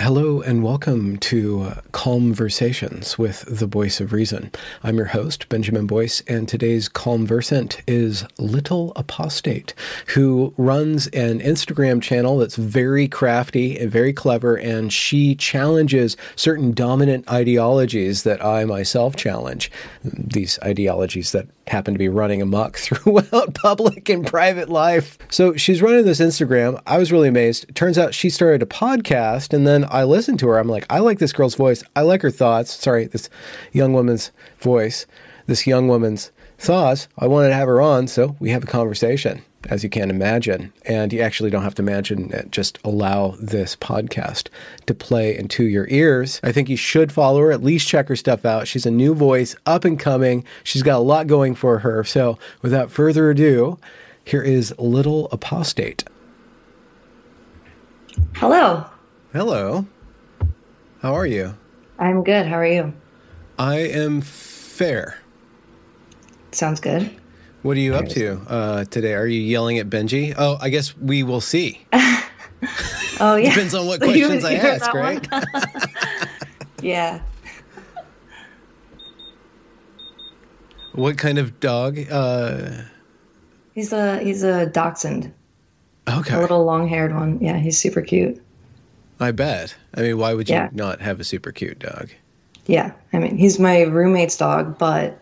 Hello and welcome to uh, Calmversations with the Voice of Reason. I'm your host, Benjamin Boyce, and today's Calmversant is Little Apostate, who runs an Instagram channel that's very crafty and very clever, and she challenges certain dominant ideologies that I myself challenge. These ideologies that happen to be running amok throughout public and private life. So she's running this Instagram. I was really amazed. Turns out she started a podcast, and then I listened to her. I'm like, I like this girl's voice. I like her thoughts. Sorry, this young woman's voice, this young woman's thoughts. I wanted to have her on, so we have a conversation, as you can imagine. And you actually don't have to imagine it, just allow this podcast to play into your ears. I think you should follow her, at least check her stuff out. She's a new voice, up and coming. She's got a lot going for her. So without further ado, here is Little Apostate. Hello. Hello. How are you? I'm good. How are you? I am fair. Sounds good. What are you up to uh, today? Are you yelling at Benji? Oh, I guess we will see. Oh yeah. Depends on what questions I ask, right? yeah. what kind of dog? Uh, He's a he's a dachshund, okay. a little long-haired one. Yeah, he's super cute. I bet. I mean, why would you Yeah. not have a super cute dog? Yeah, I mean he's my roommate's dog, but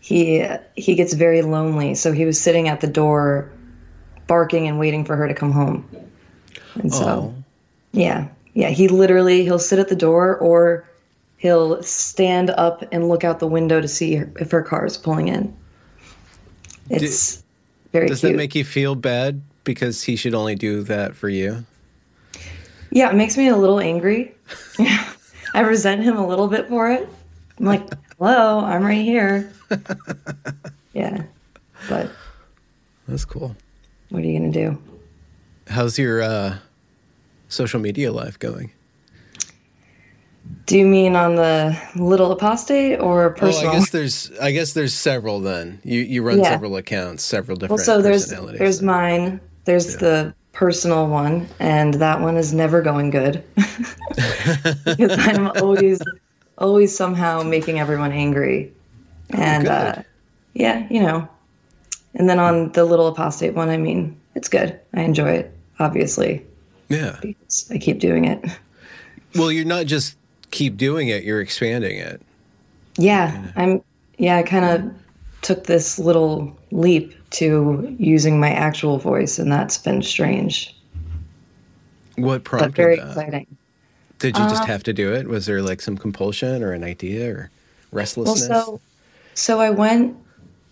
he he gets very lonely. So he was sitting at the door, barking and waiting for her to come home. And so Oh, yeah, yeah, he literally he'll sit at the door or he'll stand up and look out the window to see if her car is pulling in. It's very does cute. that make you feel bad because he should only do that for you? Yeah, it makes me a little angry. I resent him a little bit for it. I'm like, hello, I'm right here. yeah. But That's cool. what are you going to do? How's your uh, social media life going? Do you mean on the little apostate or Oh, personal? I guess there's I guess there's several. Then you you run Yeah. several accounts, several different well, so there's there's mine. There's the personal one, and that one is never going good because I'm always always somehow making everyone angry, and good. uh, yeah, you know. And then on the little apostate one, I mean, it's good. I enjoy it, obviously, yeah. I keep doing it. Well, you're not just keep doing it; you're expanding it. Yeah, I'm. Yeah, I kind of took this little leap to using my actual voice, and that's been strange, What but prompted very that? exciting. Did you just have to do it? Was there like some compulsion or an idea or Well, restlessness? so so I went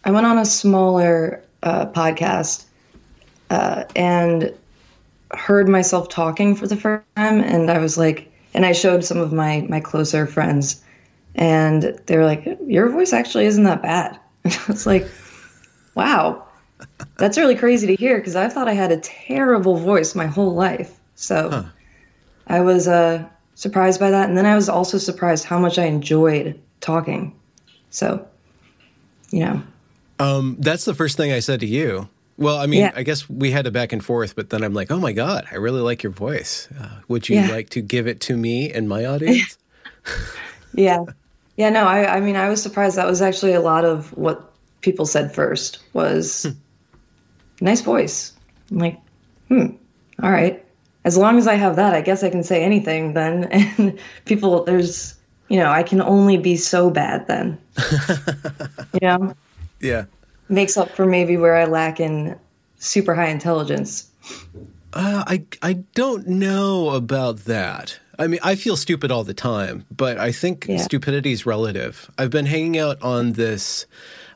I went on a smaller uh, podcast uh, and heard myself talking for the first time, and I was like, and I showed some of my my closer friends, and they were like, "Your voice actually isn't that bad." And I was like, "Wow." That's really crazy to hear because I thought I had a terrible voice my whole life. So Huh. I was uh, surprised by that. And then I was also surprised how much I enjoyed talking. So, you know, um, that's the first thing I said to you. Well, I mean, Yeah. I guess we had a back and forth, but then I'm like, oh my god, I really like your voice. Uh, would you Yeah. like to give it to me and my audience? yeah. Yeah, no, I, I mean, I was surprised. That was actually a lot of what people said first was nice voice. I'm like, hmm, all right. As long as I have that, I guess I can say anything then. And people, there's, you know, I can only be so bad then. you know, yeah. makes up for maybe where I lack in super high intelligence. Uh, I I don't know about that. I mean, I feel stupid all the time, but I think Yeah. stupidity is relative. I've been hanging out on this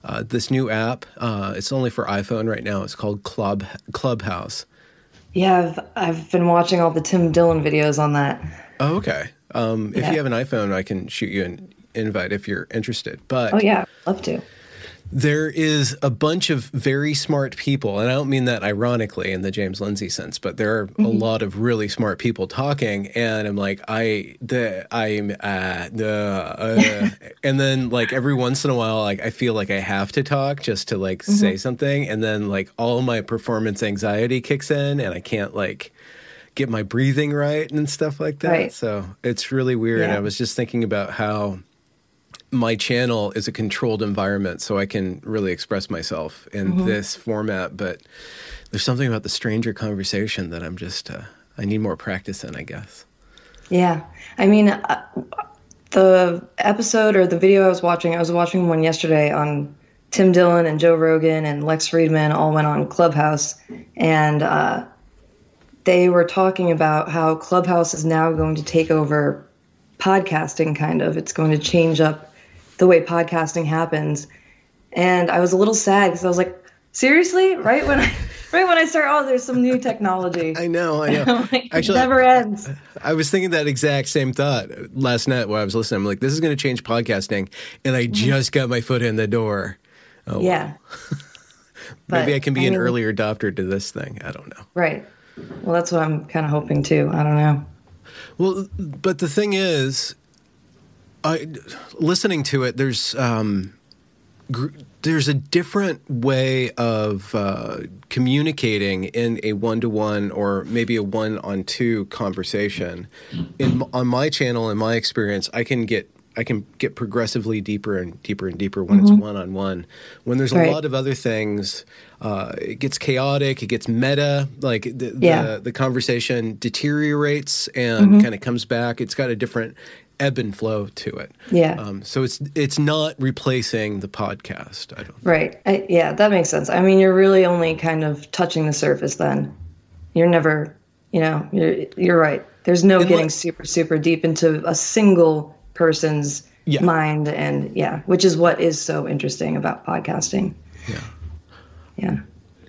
uh, this new app. Uh, it's only for iPhone right now. It's called Club Clubhouse. Yeah, I've, I've been watching all the Tim Dillon videos on that. Oh, okay. Um, if Yeah. you have an iPhone, I can shoot you an invite if you're interested. But Oh, yeah, love to. There is a bunch of very smart people, and I don't mean that ironically in the James Lindsay sense, but there are a lot of really smart people talking, and I'm like, I the I'm uh the uh, and then like every once in a while, like I feel like I have to talk just to like say something, and then like all my performance anxiety kicks in, and I can't like get my breathing right and stuff like that. Right. So it's really weird. Yeah. I was just thinking about how my channel is a controlled environment so I can really express myself in Mm-hmm. this format, but there's something about the stranger conversation that I'm just uh, I need more practice in, I guess. Yeah. I mean, uh, the episode or the video I was watching, I was watching one yesterday on Tim Dillon and Joe Rogan and Lex Fridman all went on Clubhouse. And uh, they were talking about how Clubhouse is now going to take over podcasting, kind of. It's going to change up the way podcasting happens. And I was a little sad because I was like, seriously? Right when I. Right when I start, oh, there's some new technology. I know, I know. Like, Actually, it never ends. I was thinking that exact same thought last night while I was listening. I'm like, this is going to change podcasting, and I mm-hmm. just got my foot in the door. Oh. Yeah. maybe But, I can be I an mean- earlier adopter to this thing. I don't know. Right. Well, that's what I'm kind of hoping too. I don't know. Well, but the thing is, I listening to it. There's um, gr- there's a different way of uh, communicating in a one to one or maybe a one on two conversation. In on my channel, in my experience, I can get. I can get progressively deeper and deeper and deeper when it's one on one. When there's a lot of other things, uh, it gets chaotic. It gets meta. Like the Yeah. the, the conversation deteriorates and kind of comes back. It's got a different ebb and flow to it. Yeah. Um, so it's it's not replacing the podcast. I don't. Right. I, yeah, that makes sense. I mean, you're really only kind of touching the surface then. You're never, you know, you're you're right. There's no And getting let- super super deep into a single person's Yeah. mind and yeah, which is what is so interesting about podcasting. Yeah. Yeah.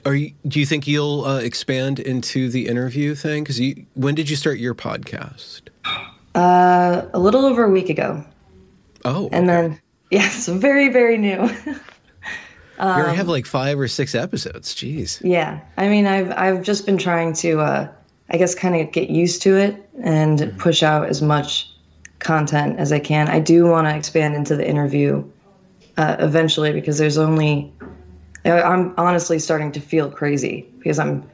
Are you? Do you think you'll uh, expand into the interview thing? Because you, when did you start your podcast? Uh, a little over a week ago. Oh, And okay. then yeah, so very very new. you um, already have like five or six episodes. Jeez. Yeah, I mean, I've I've just been trying to, uh, I guess, kind of get used to it and push out as much content as I can. I do want to expand into the interview uh, eventually because there's only, I'm honestly starting to feel crazy because I'm,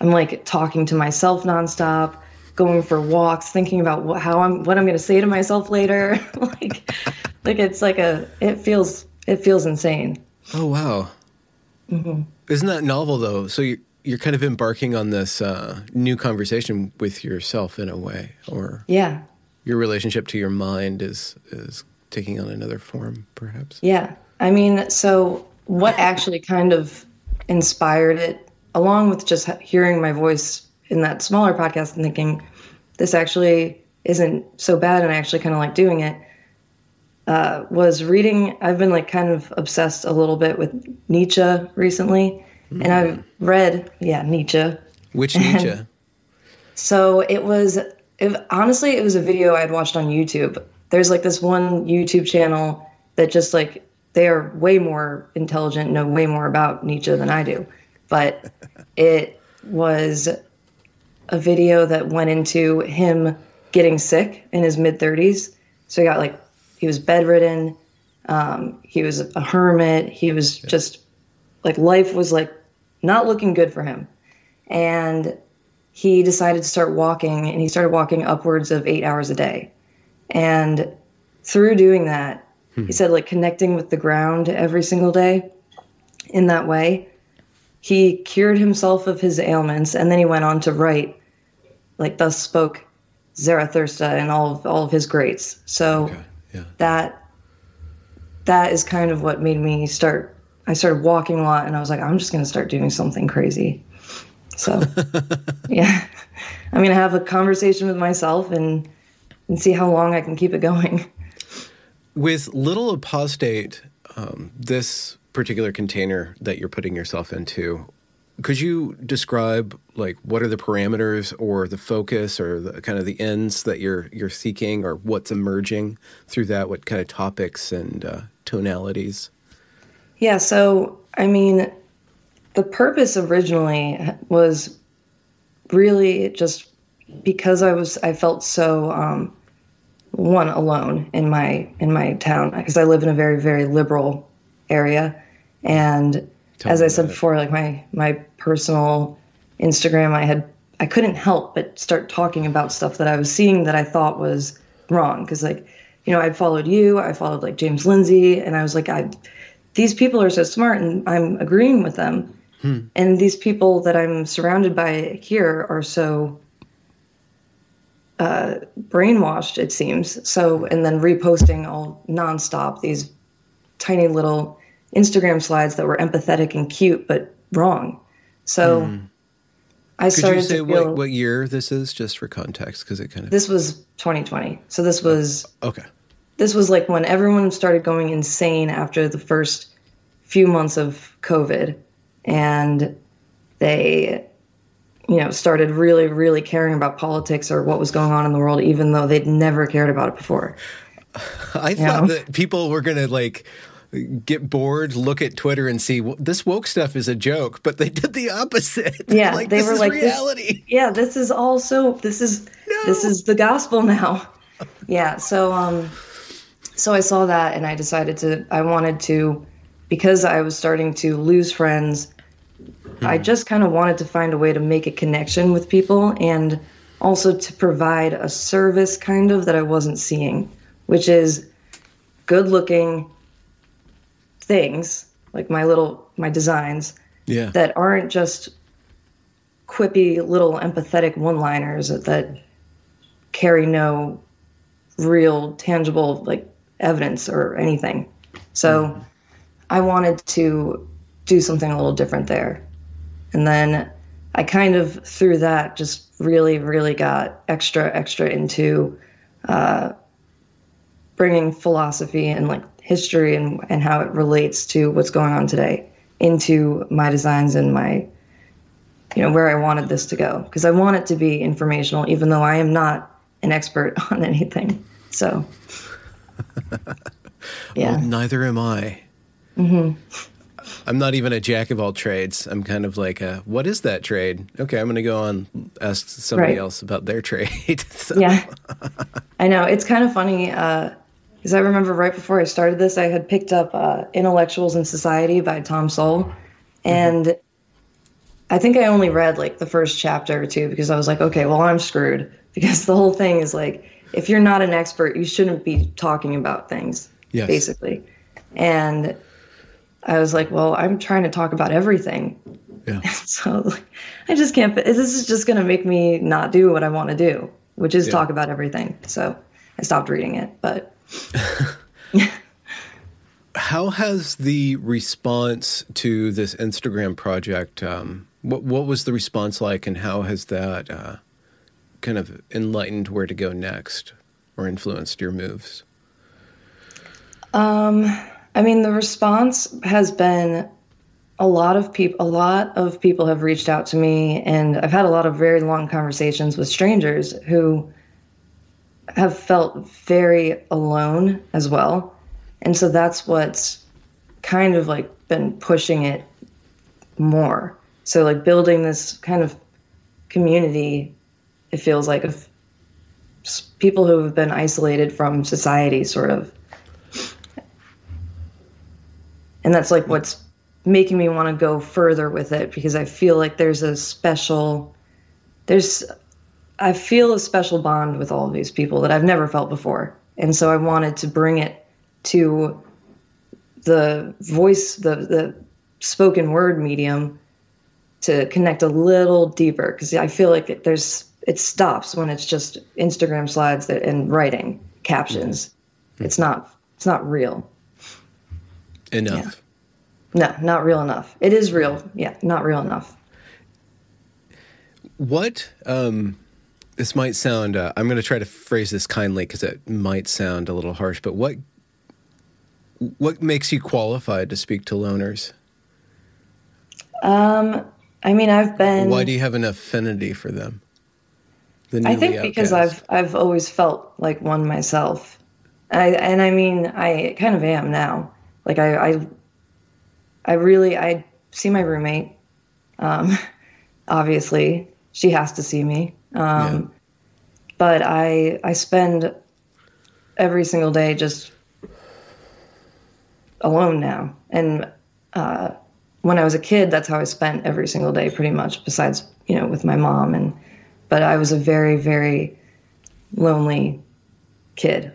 I'm like talking to myself nonstop, going for walks, thinking about what, how I'm, what I'm going to say to myself later. like, like it's like a, it feels, it feels insane. Oh wow. Mm-hmm. Isn't that novel though? So you're you're kind of embarking on this uh, new conversation with yourself in a way, or Yeah, your relationship to your mind is is taking on another form, perhaps. Yeah. I mean, so what actually kind of inspired it, along with just hearing my voice in that smaller podcast and thinking, this actually isn't so bad and I actually kind of like doing it, uh, was reading. I've been like kind of obsessed a little bit with Nietzsche recently. And I've read, yeah, Nietzsche. Which Nietzsche? So it was, it, honestly, it was a video I had watched on YouTube. There's like this one YouTube channel that just like, they are way more intelligent, know way more about Nietzsche than I do. But it was a video that went into him getting sick in his mid 30s. So he got like, he was bedridden. Um, he was a hermit. He was just like, life was like not looking good for him. And he decided to start walking and he started walking upwards of eight hours a day. And through doing that, he said, like connecting with the ground every single day in that way, he cured himself of his ailments. And then he went on to write, like, thus spoke Zarathustra and all of, all of his greats. So Okay. Yeah. that that is kind of what made me start I started walking a lot and I was like I'm just going to start doing something crazy. So yeah. I'm going to have a conversation with myself and and see how long I can keep it going. With Little Apostate, um, this particular container that you're putting yourself into, could you describe like what are the parameters or the focus or the kind of the ends that you're you're seeking or what's emerging through that? What kind of topics and uh, tonalities? Yeah, so I mean, the purpose originally was really just because I was I felt so um, one alone in my in my town because I live in a very very liberal area, and Tell as I said before, like my my personal Instagram, I had I couldn't help but start talking about stuff that I was seeing that I thought was wrong. Cause like, you know, I'd followed you, I followed like James Lindsay, and I was like, I, these people are so smart and I'm agreeing with them. Hmm. And these people that I'm surrounded by here are so uh, brainwashed, it seems. So, and then reposting all nonstop these tiny little Instagram slides that were empathetic and cute, but wrong. So, mm. I Could started you say to feel, what, what year this is, just for context? Because it kind of this was 2020. So this was okay. This was like when everyone started going insane after the first few months of COVID, and they you know, started really, really caring about politics or what was going on in the world, even though they'd never cared about it before. I you thought know? that people were going to like get bored, look at Twitter and see well, this woke stuff is a joke, but they did the opposite. Yeah, like, they were like reality. This, yeah, this is also this is no. this is the gospel now. yeah, so um so I saw that and I decided to I wanted to because I was starting to lose friends I just kind of wanted to find a way to make a connection with people and also to provide a service kind of that I wasn't seeing, which is good looking things like my little my designs yeah. that aren't just quippy little empathetic one-liners that, that carry no real tangible like evidence or anything. So mm. I wanted to do something a little different there. And then I kind of through that just really, really got extra, extra into uh, bringing philosophy and like history and, and how it relates to what's going on today into my designs and my, you know, where I wanted this to go. Because I want it to be informational, even though I am not an expert on anything. So, yeah. Well, neither am I. Mm-hmm. I'm not even a jack of all trades. I'm kind of like, a, what is that trade? Okay, I'm going to go on ask somebody right. else about their trade. so. Yeah, I know it's kind of funny because I remember right before I started this, I had picked up uh, "Intellectuals in Society" by Tom Sowell, mm-hmm. and mm-hmm. I think I only read like the first chapter or two because I was like, okay, well, I'm screwed because the whole thing is like, if you're not an expert, you shouldn't be talking about things, yes. basically, and I was like, well, I'm trying to talk about everything. Yeah. so I just can't, this is just going to make me not do what I want to do, which is yeah. talk about everything. So I stopped reading it, but. How has the response to this Instagram project, um, what, what was the response like and how has that uh, kind of enlightened where to go next or influenced your moves? Um, I mean, the response has been a lot of people a lot of people have reached out to me and I've had a lot of very long conversations with strangers who have felt very alone as well. And so that's what's kind of like been pushing it more. So like building this kind of community it feels like of people who have been isolated from society sort of and that's like what's making me want to go further with it because I feel like there's a special there's I feel a special bond with all of these people that I've never felt before. And so I wanted to bring it to the voice the the spoken word medium to connect a little deeper because I feel like it, there's it stops when it's just Instagram slides that, and writing captions. Mm-hmm. It's not it's not real enough. Yeah. No, not real enough. It is real. Yeah, not real enough. What, um, this might sound, uh, I'm going to try to phrase this kindly because it might sound a little harsh, but what, what makes you qualified to speak to loners? Um, I mean, I've been. Why do you have an affinity for them? The I think because I've I've always felt like one myself, I, and I mean I kind of am now. Like I, I, I really, I see my roommate. Um, obviously, she has to see me. Um, yeah. But I, I spend every single day just alone now, and uh, when I was a kid, that's how I spent every single day, pretty much. Besides, you know, with my mom and, but I was a very, very lonely kid,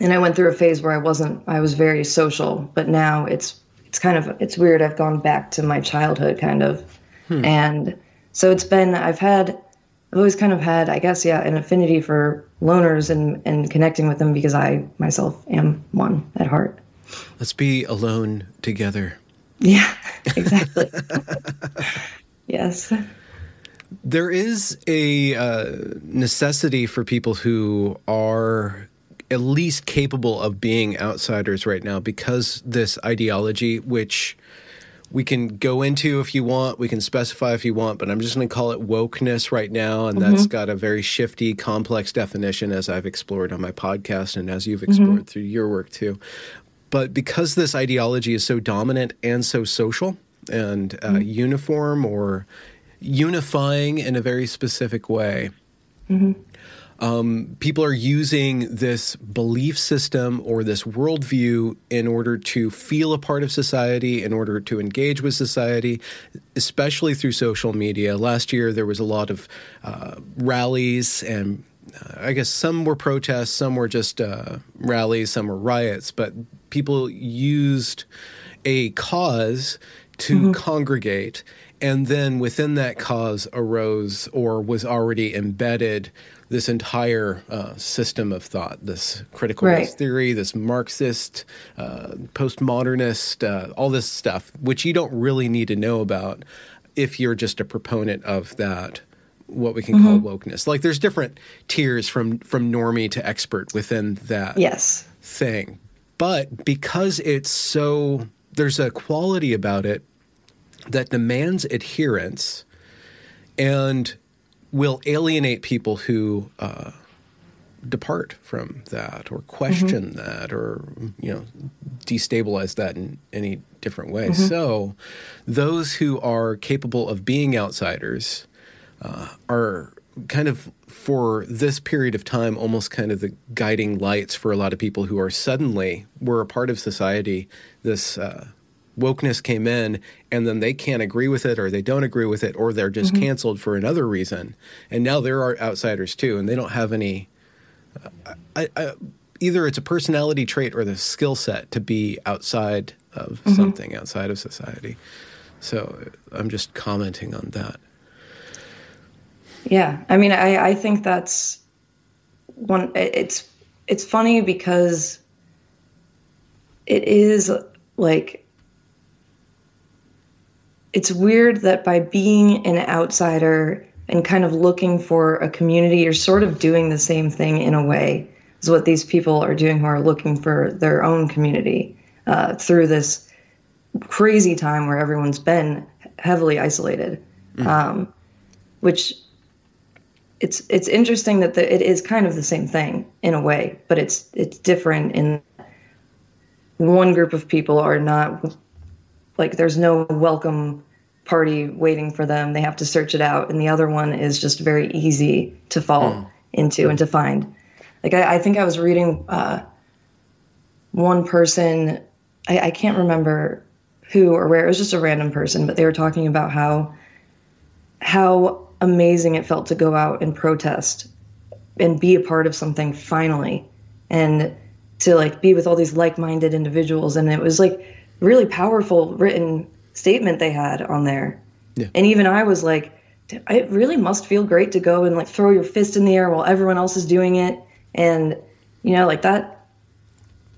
and I went through a phase where I wasn't. I was very social, but now it's it's kind of it's weird. I've gone back to my childhood, kind of, hmm. and so it's been. I've had. I've always kind of had, I guess, yeah, an affinity for loners and and connecting with them because I myself am one at heart. Let's be alone together. Yeah, exactly. yes. There is a uh, necessity for people who are at least capable of being outsiders right now because this ideology, which we can go into if you want, we can specify if you want, but I'm just going to call it wokeness right now. And mm-hmm. that's got a very shifty, complex definition as I've explored on my podcast and as you've mm-hmm. explored mm-hmm. through your work too. But because this ideology is so dominant and so social and uh, mm-hmm. uniform or unifying in a very specific way, mm-hmm. Um, people are using this belief system or this worldview in order to feel a part of society, in order to engage with society, especially through social media. Last year, there was a lot of uh, rallies and I guess some were protests, some were just uh, rallies, some were riots, but people used a cause to mm-hmm. congregate. And then within that cause arose or was already embedded this entire uh, system of thought, this critical right. theory, this Marxist, uh, postmodernist, uh, all this stuff, which you don't really need to know about if you're just a proponent of that what we can mm-hmm. call wokeness. Like there's different tiers from from normie to expert within that yes. thing. But because it's so there's a quality about it that demands adherence and will alienate people who uh, depart from that or question mm-hmm. that or you know destabilize that in any different way. Mm-hmm. So those who are capable of being outsiders uh, are kind of for this period of time almost kind of the guiding lights for a lot of people who are suddenly were a part of society this uh, wokeness came in and then they can't agree with it or they don't agree with it or they're just mm-hmm. canceled for another reason and now there are outsiders too and they don't have any uh, I, I, either it's a personality trait or the skill set to be outside of mm-hmm. something outside of society so i'm just commenting on that yeah, I mean, I I think that's one. It's it's funny because it is like it's weird that by being an outsider and kind of looking for a community, you're sort of doing the same thing in a way as what these people are doing who are looking for their own community uh, through this crazy time where everyone's been heavily isolated, mm. um, which it's it's interesting that the, it is kind of the same thing in a way, but it's it's different in one group of people are not like there's no welcome party waiting for them. They have to search it out, and the other one is just very easy to fall mm. into and to find. Like I, I think I was reading uh, one person, I, I can't remember who or where. It was just a random person, but they were talking about how how amazing it felt to go out and protest and be a part of something finally and to like be with all these like-minded individuals and it was like really powerful written statement they had on there yeah. and even i was like it really must feel great to go and like throw your fist in the air while everyone else is doing it and you know like that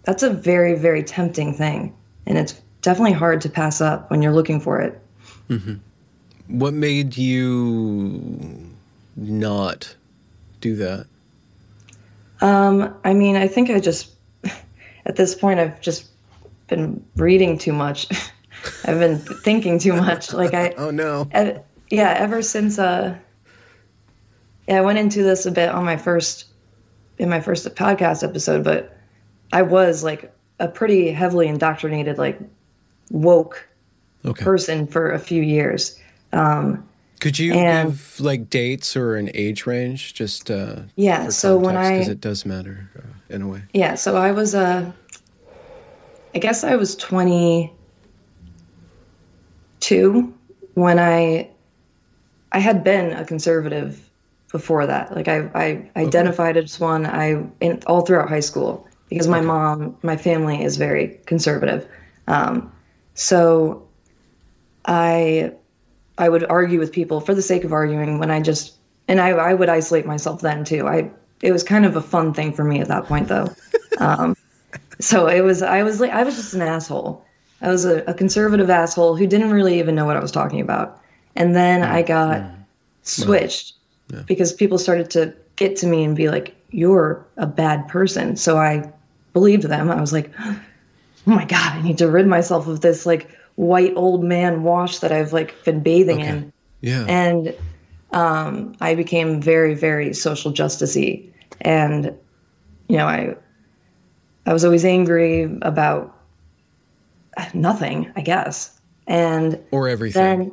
that's a very very tempting thing and it's definitely hard to pass up when you're looking for it mm-hmm. What made you not do that? Um, I mean, I think I just, at this point, I've just been reading too much. I've been thinking too much. Like I. oh no. Yeah, ever since uh, yeah, I went into this a bit on my first, in my first podcast episode, but I was like a pretty heavily indoctrinated, like woke okay. person for a few years. Um, Could you and, give like dates or an age range, just uh, yeah? So when I because it does matter uh, in a way. Yeah. So I was uh, I guess I was twenty. Two when I I had been a conservative before that. Like I, I identified okay. as one. I in, all throughout high school because my okay. mom, my family is very conservative. Um, so I I would argue with people for the sake of arguing when I just and I, I would isolate myself then too. I it was kind of a fun thing for me at that point though. Um, so it was I was like I was just an asshole. I was a, a, conservative asshole who didn't really even know what I was talking about. And then I got switched yeah. because people started to get to me and be like, "You're a bad person." So I believed them. I was like, "Oh my god, I need to rid myself of this like white old man wash that I've like been bathing okay. in." Yeah. And um, I became very, very social justicey, and you know, I I was always angry about nothing, I guess, and or everything, then,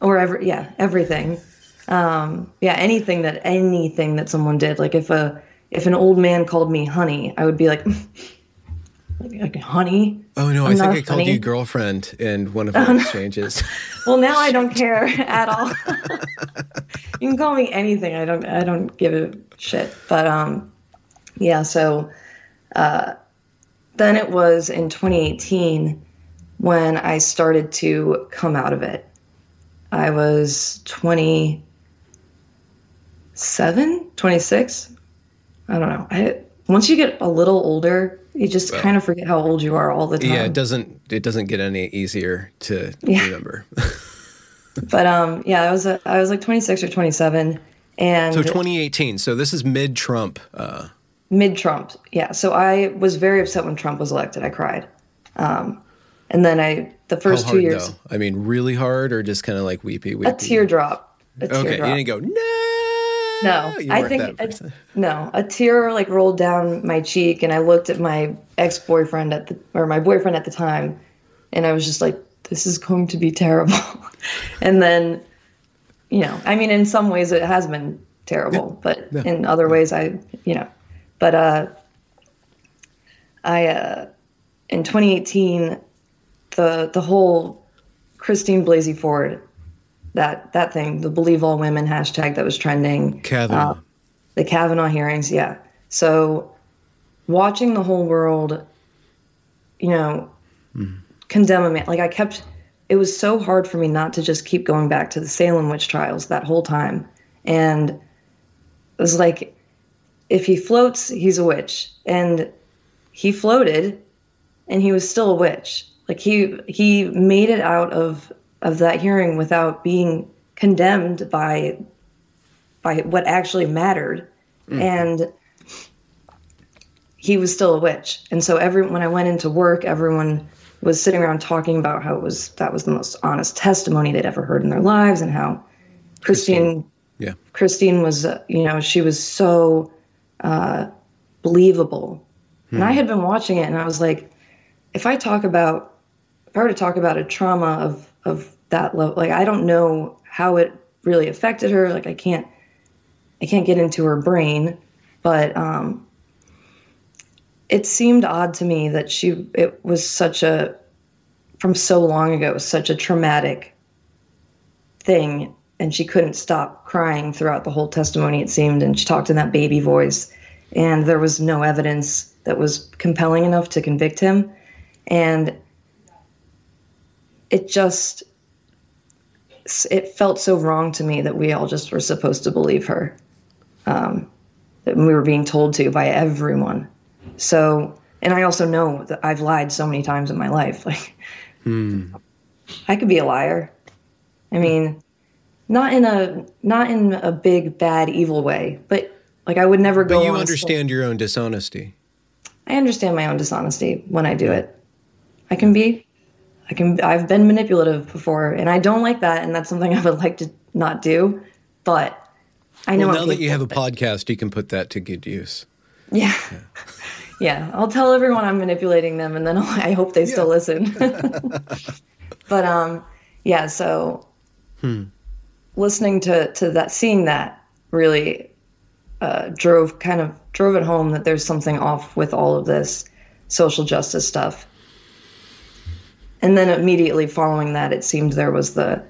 or every yeah, everything, um, yeah, anything that anything that someone did, like if a if an old man called me honey, I would be like. like honey. Oh no, I'm i think I called you girlfriend in one of our exchanges. well, now I don't care at all. you can call me anything. I don't. I don't give a shit. But um, yeah. So uh, then it was in 2018 when I started to come out of it. I was 27, 26. I don't know. I once you get a little older, you just well, kind of forget how old you are all the time. Yeah, it doesn't it doesn't get any easier to yeah. remember. but um yeah, I was a, I was like 26 or 27 and So 2018. So this is mid Trump uh mid Trump. Yeah. So I was very upset when Trump was elected. I cried. Um and then I the first hard, 2 years though? I mean really hard or just kind of like weepy weepy. A teardrop. A okay, you didn't go no no, I think a, no. A tear like rolled down my cheek, and I looked at my ex boyfriend at the or my boyfriend at the time, and I was just like, "This is going to be terrible." and then, you know, I mean, in some ways it has been terrible, yeah. but yeah. in other ways, I, you know, but uh, I uh, in 2018, the the whole Christine Blasey Ford that that thing, the believe all women hashtag that was trending. Kavanaugh. Uh, the Kavanaugh hearings, yeah. So watching the whole world, you know, mm. condemn a man, like I kept, it was so hard for me not to just keep going back to the Salem witch trials that whole time. And it was like, if he floats, he's a witch. And he floated and he was still a witch. Like he he made it out of of that hearing without being condemned by by what actually mattered mm. and he was still a witch and so every when i went into work everyone was sitting around talking about how it was that was the most honest testimony they'd ever heard in their lives and how christine, christine yeah christine was uh, you know she was so uh, believable hmm. and i hmm. had been watching it and i was like if i talk about were to talk about a trauma of of that level. Like I don't know how it really affected her. Like I can't I can't get into her brain, but um, it seemed odd to me that she it was such a from so long ago such a traumatic thing and she couldn't stop crying throughout the whole testimony it seemed and she talked in that baby voice and there was no evidence that was compelling enough to convict him and it just it felt so wrong to me that we all just were supposed to believe her um, that we were being told to by everyone. So and i also know that i've lied so many times in my life like hmm. i could be a liar. I mean not in a not in a big bad evil way but like i would never go but you understand your own dishonesty. I understand my own dishonesty when i do it. I can be I can I've been manipulative before and I don't like that and that's something I would like to not do. But I know well, now that you have a podcast, you can put that to good use. Yeah. Yeah. yeah. I'll tell everyone I'm manipulating them and then I'll, i hope they yeah. still listen. but um yeah, so hmm. listening to to that seeing that really uh, drove kind of drove it home that there's something off with all of this social justice stuff and then immediately following that, it seemed there was the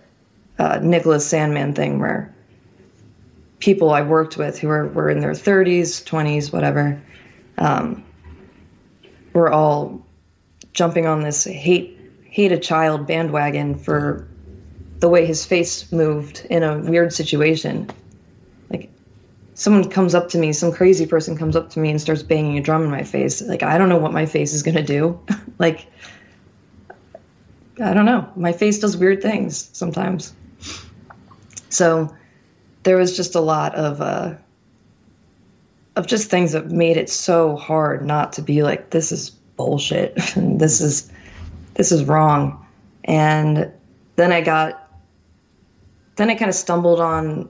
uh, Nicholas Sandmann thing where people I worked with who were, were in their 30s, 20s, whatever, um, were all jumping on this hate hate a child bandwagon for the way his face moved in a weird situation. Like someone comes up to me, some crazy person comes up to me and starts banging a drum in my face. Like I don't know what my face is gonna do. like I don't know. My face does weird things sometimes. So there was just a lot of uh, of just things that made it so hard not to be like this is bullshit. this is this is wrong. And then I got then I kind of stumbled on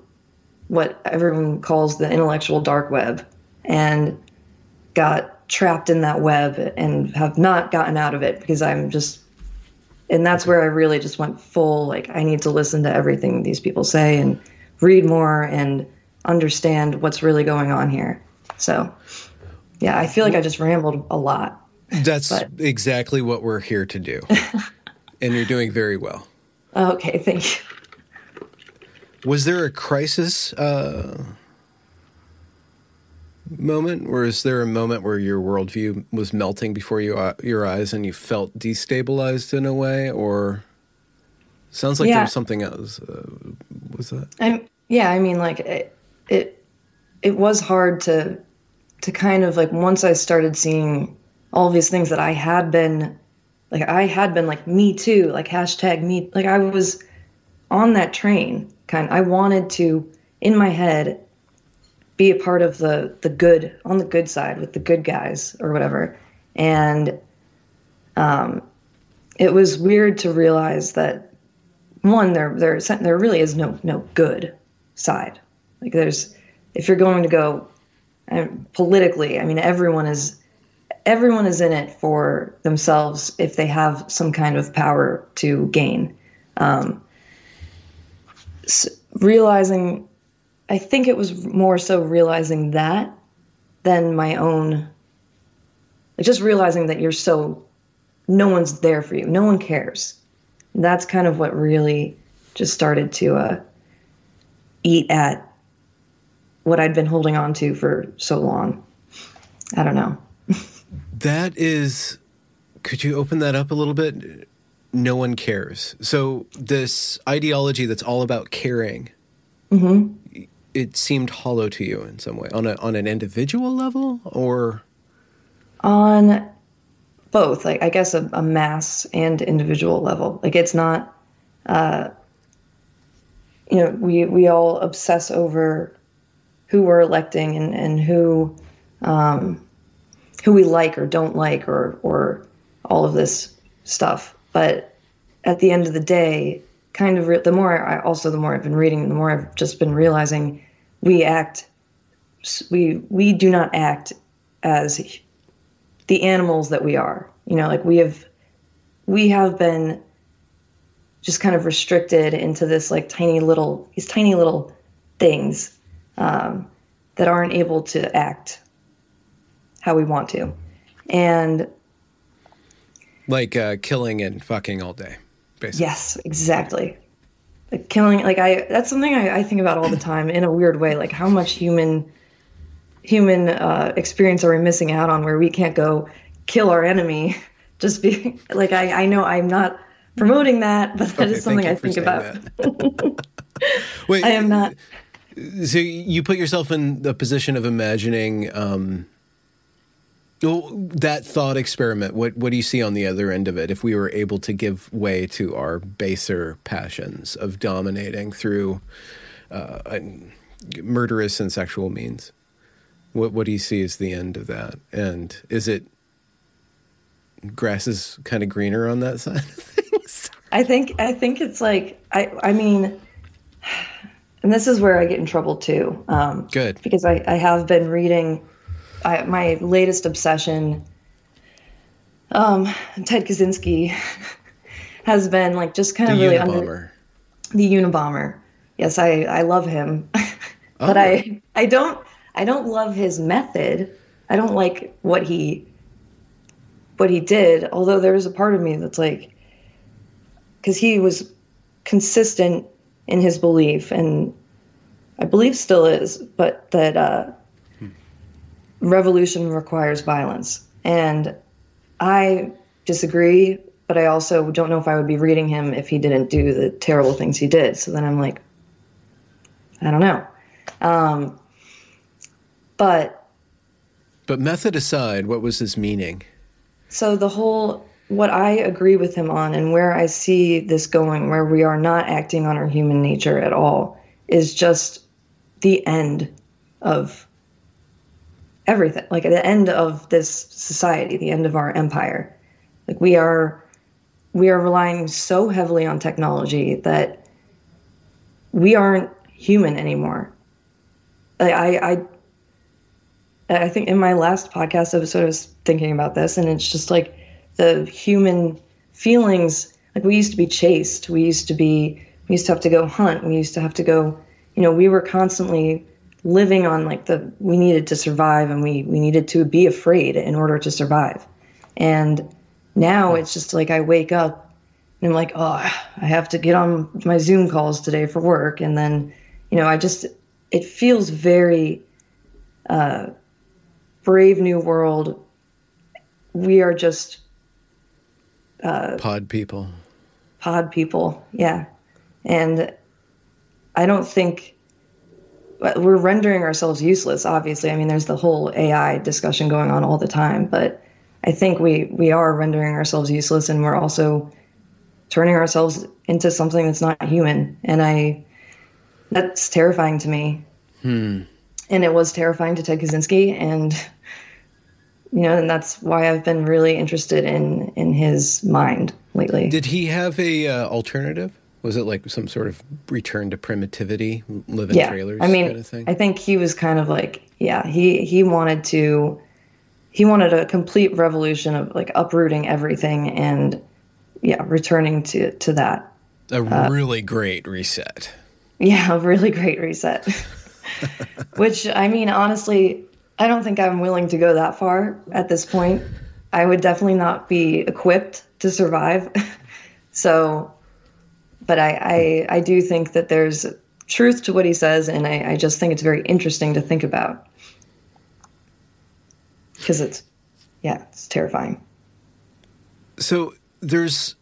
what everyone calls the intellectual dark web and got trapped in that web and have not gotten out of it because I'm just and that's where I really just went full like I need to listen to everything these people say and read more and understand what's really going on here. So, yeah, I feel like I just rambled a lot. That's but. exactly what we're here to do. and you're doing very well. Okay, thank you. Was there a crisis uh, moment, or is there a moment where your worldview was melting before you, uh, your eyes and you felt destabilized in a way, or sounds like yeah. there was something else? Uh, was that? I'm, yeah, I mean, like it, it, it was hard to, to kind of like once I started seeing all these things that I had been, like I had been like me too, like hashtag me, like I was on that train. Kind, I wanted to in my head be a part of the the good on the good side with the good guys or whatever, and um, it was weird to realize that one there there there really is no no good side. Like there's if you're going to go and politically, I mean everyone is everyone is in it for themselves if they have some kind of power to gain. Um, so realizing, I think it was more so realizing that than my own, like just realizing that you're so, no one's there for you, no one cares. That's kind of what really just started to uh, eat at what I'd been holding on to for so long. I don't know. that is, could you open that up a little bit? No one cares. So this ideology that's all about caring, mm-hmm. It seemed hollow to you in some way on a on an individual level, or on both. Like I guess a, a mass and individual level. Like it's not. Uh, you know, we we all obsess over who we're electing and and who um, who we like or don't like or or all of this stuff. But at the end of the day, kind of re- the more I also the more I've been reading, the more I've just been realizing we act we we do not act as the animals that we are. You know, like we have we have been just kind of restricted into this like tiny little these tiny little things um, that aren't able to act how we want to. And like uh, killing and fucking all day, basically. Yes, exactly. Like killing, like I, that's something I, I think about all the time in a weird way. Like how much human, human uh, experience are we missing out on where we can't go kill our enemy? Just be like, I, I know I'm not promoting that, but that okay, is something I think about. Wait, I am not. So you put yourself in the position of imagining um, well, that thought experiment, what what do you see on the other end of it? If we were able to give way to our baser passions of dominating through uh, murderous and sexual means, what what do you see as the end of that? And is it grass is kind of greener on that side of things? I think I think it's like I I mean, and this is where I get in trouble too. Um, Good because I I have been reading I, my latest obsession, um, Ted Kaczynski, has been like just kind of the really Unabomber. under the Unabomber. Yes, I I love him, but oh. I I don't I don't love his method. I don't like what he what he did. Although there is a part of me that's like, because he was consistent in his belief, and I believe still is, but that uh, revolution requires violence. And I disagree, but I also don't know if I would be reading him if he didn't do the terrible things he did. So then I'm like, I don't know. Um, but but method aside, what was his meaning? So the whole what I agree with him on and where I see this going, where we are not acting on our human nature at all, is just the end of everything. Like at the end of this society, the end of our empire. Like we are we are relying so heavily on technology that we aren't human anymore. I, I I think in my last podcast episode I was sort of thinking about this and it's just like the human feelings like we used to be chased we used to be we used to have to go hunt we used to have to go you know we were constantly living on like the we needed to survive and we we needed to be afraid in order to survive. And now it's just like i wake up and i'm like oh i have to get on my zoom calls today for work. And then you know i just it feels very uh, brave new world. We are just uh, pod people. pod people yeah. And i don't think we're rendering ourselves useless obviously. I mean there's the whole ai discussion going on all the time but i think we we are rendering ourselves useless and we're also turning ourselves into something that's not human. And i that's terrifying to me. Hmm. and it was terrifying to ted kaczynski and you know and that's why i've been really interested in in his mind lately. Did he have a uh, alternative was it like some sort of return to primitivity, live in yeah. trailers I mean, kind of thing? I think he was kind of like, yeah, he he wanted to he wanted a complete revolution of like uprooting everything and yeah, returning to to that. A uh, really great reset. Yeah, a really great reset. Which I mean, honestly, I don't think I'm willing to go that far at this point. I would definitely not be equipped to survive. so but I, I, I do think that there's truth to what he says, and I, I just think it's very interesting to think about because it's yeah, it's terrifying. So there's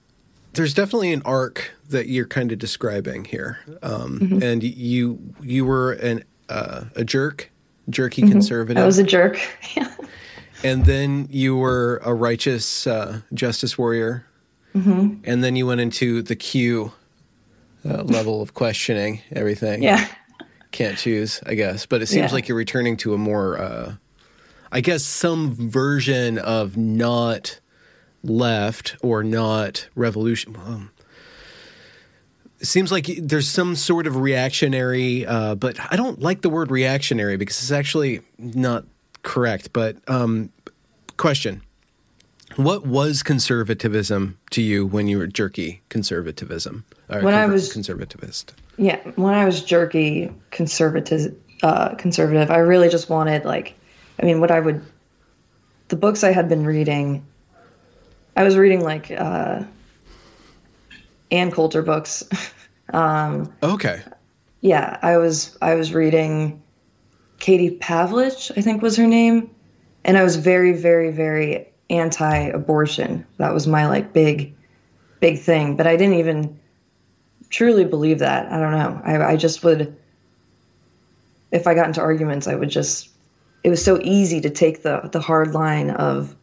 there's definitely an arc that you're kind of describing here, um, mm-hmm. and you you were an uh, a jerk, jerky mm-hmm. conservative. I was a jerk. and then you were a righteous uh, justice warrior, mm-hmm. and then you went into the Q uh, level of questioning everything. Yeah. Can't choose, I guess. But it seems yeah. like you're returning to a more, uh, I guess, some version of not left or not revolution. Well, it seems like there's some sort of reactionary, uh, but I don't like the word reactionary because it's actually not correct. But um, question what was conservatism to you when you were jerky conservatism? When I was conservativist. Yeah, when I was jerky conservative, uh, conservative, I really just wanted like, I mean, what I would, the books I had been reading, I was reading like uh, Ann Coulter books. um, okay. Yeah, I was I was reading Katie Pavlich, I think was her name, and I was very very very anti-abortion. That was my like big, big thing. But I didn't even truly believe that. I don't know. I, I just would, if I got into arguments, I would just. It was so easy to take the the hard line of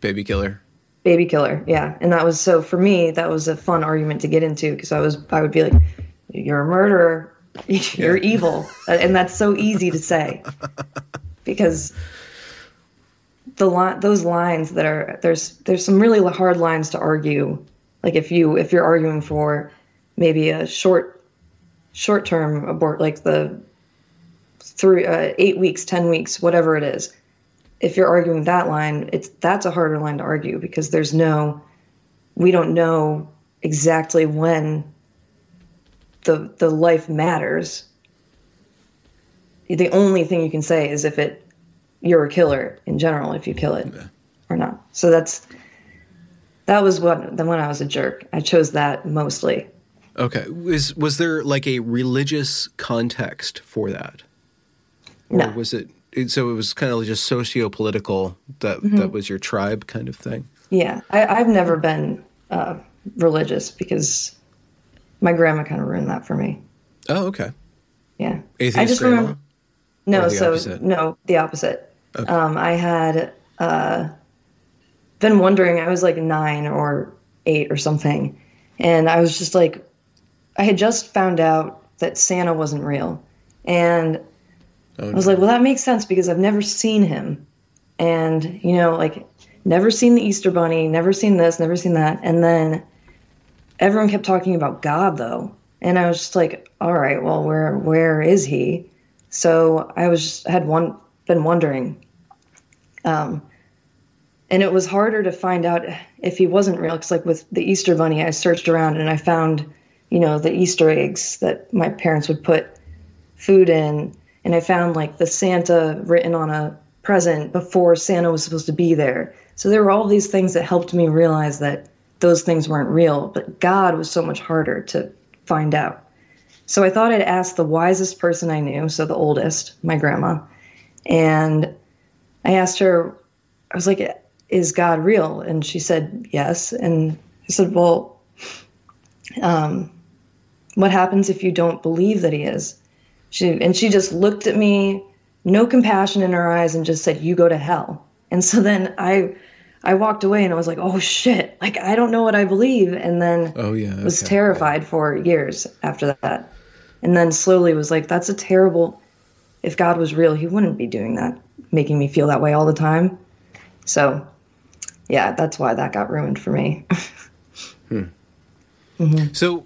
baby killer. Baby killer, yeah, and that was so for me. That was a fun argument to get into because I was I would be like, "You're a murderer, you're yeah. evil," and that's so easy to say because the line those lines that are there's there's some really hard lines to argue like if you if you're arguing for maybe a short short term abort like the three uh, eight weeks ten weeks whatever it is if you're arguing that line it's that's a harder line to argue because there's no we don't know exactly when the the life matters the only thing you can say is if it you're a killer in general if you kill it yeah. or not. So that's that was what the when I was a jerk. I chose that mostly. Okay. Was was there like a religious context for that? Or No. was it so it was kind of just socio-political that Mm-hmm. that was your tribe kind of thing? Yeah, I, I've never been uh, religious because my grandma kind of ruined that for me. Oh, okay. Yeah, Atheist I just grandma? remember. No, so opposite? no, the opposite. Um, I had uh, been wondering. I was like nine or eight or something, and I was just like, I had just found out that Santa wasn't real, and Oh, I was like, well, that makes sense because I've never seen him, and you know, like, never seen the Easter Bunny, never seen this, never seen that, and then everyone kept talking about God though, and I was just like, all right, well, where where is he? So I was just had one been wondering, um, and it was harder to find out if he wasn't real because, like, with the Easter Bunny, I searched around and I found, you know, the Easter eggs that my parents would put food in, and I found like the Santa written on a present before Santa was supposed to be there. So there were all these things that helped me realize that those things weren't real, but God was so much harder to find out. So I thought I'd ask the wisest person I knew, so the oldest, my grandma, and I asked her, I was like, "Is God real?" And she said, "Yes." And I said, "Well, um, what happens if you don't believe that He is?" She and she just looked at me, no compassion in her eyes, and just said, "You go to hell." And so then I, I walked away and I was like, "Oh shit!" Like I don't know what I believe, and then Oh yeah. was okay. terrified for years after that. And then slowly was like, that's a terrible. If God was real, he wouldn't be doing that, making me feel that way all the time. So, yeah, that's why that got ruined for me. Hmm. Mm-hmm. So,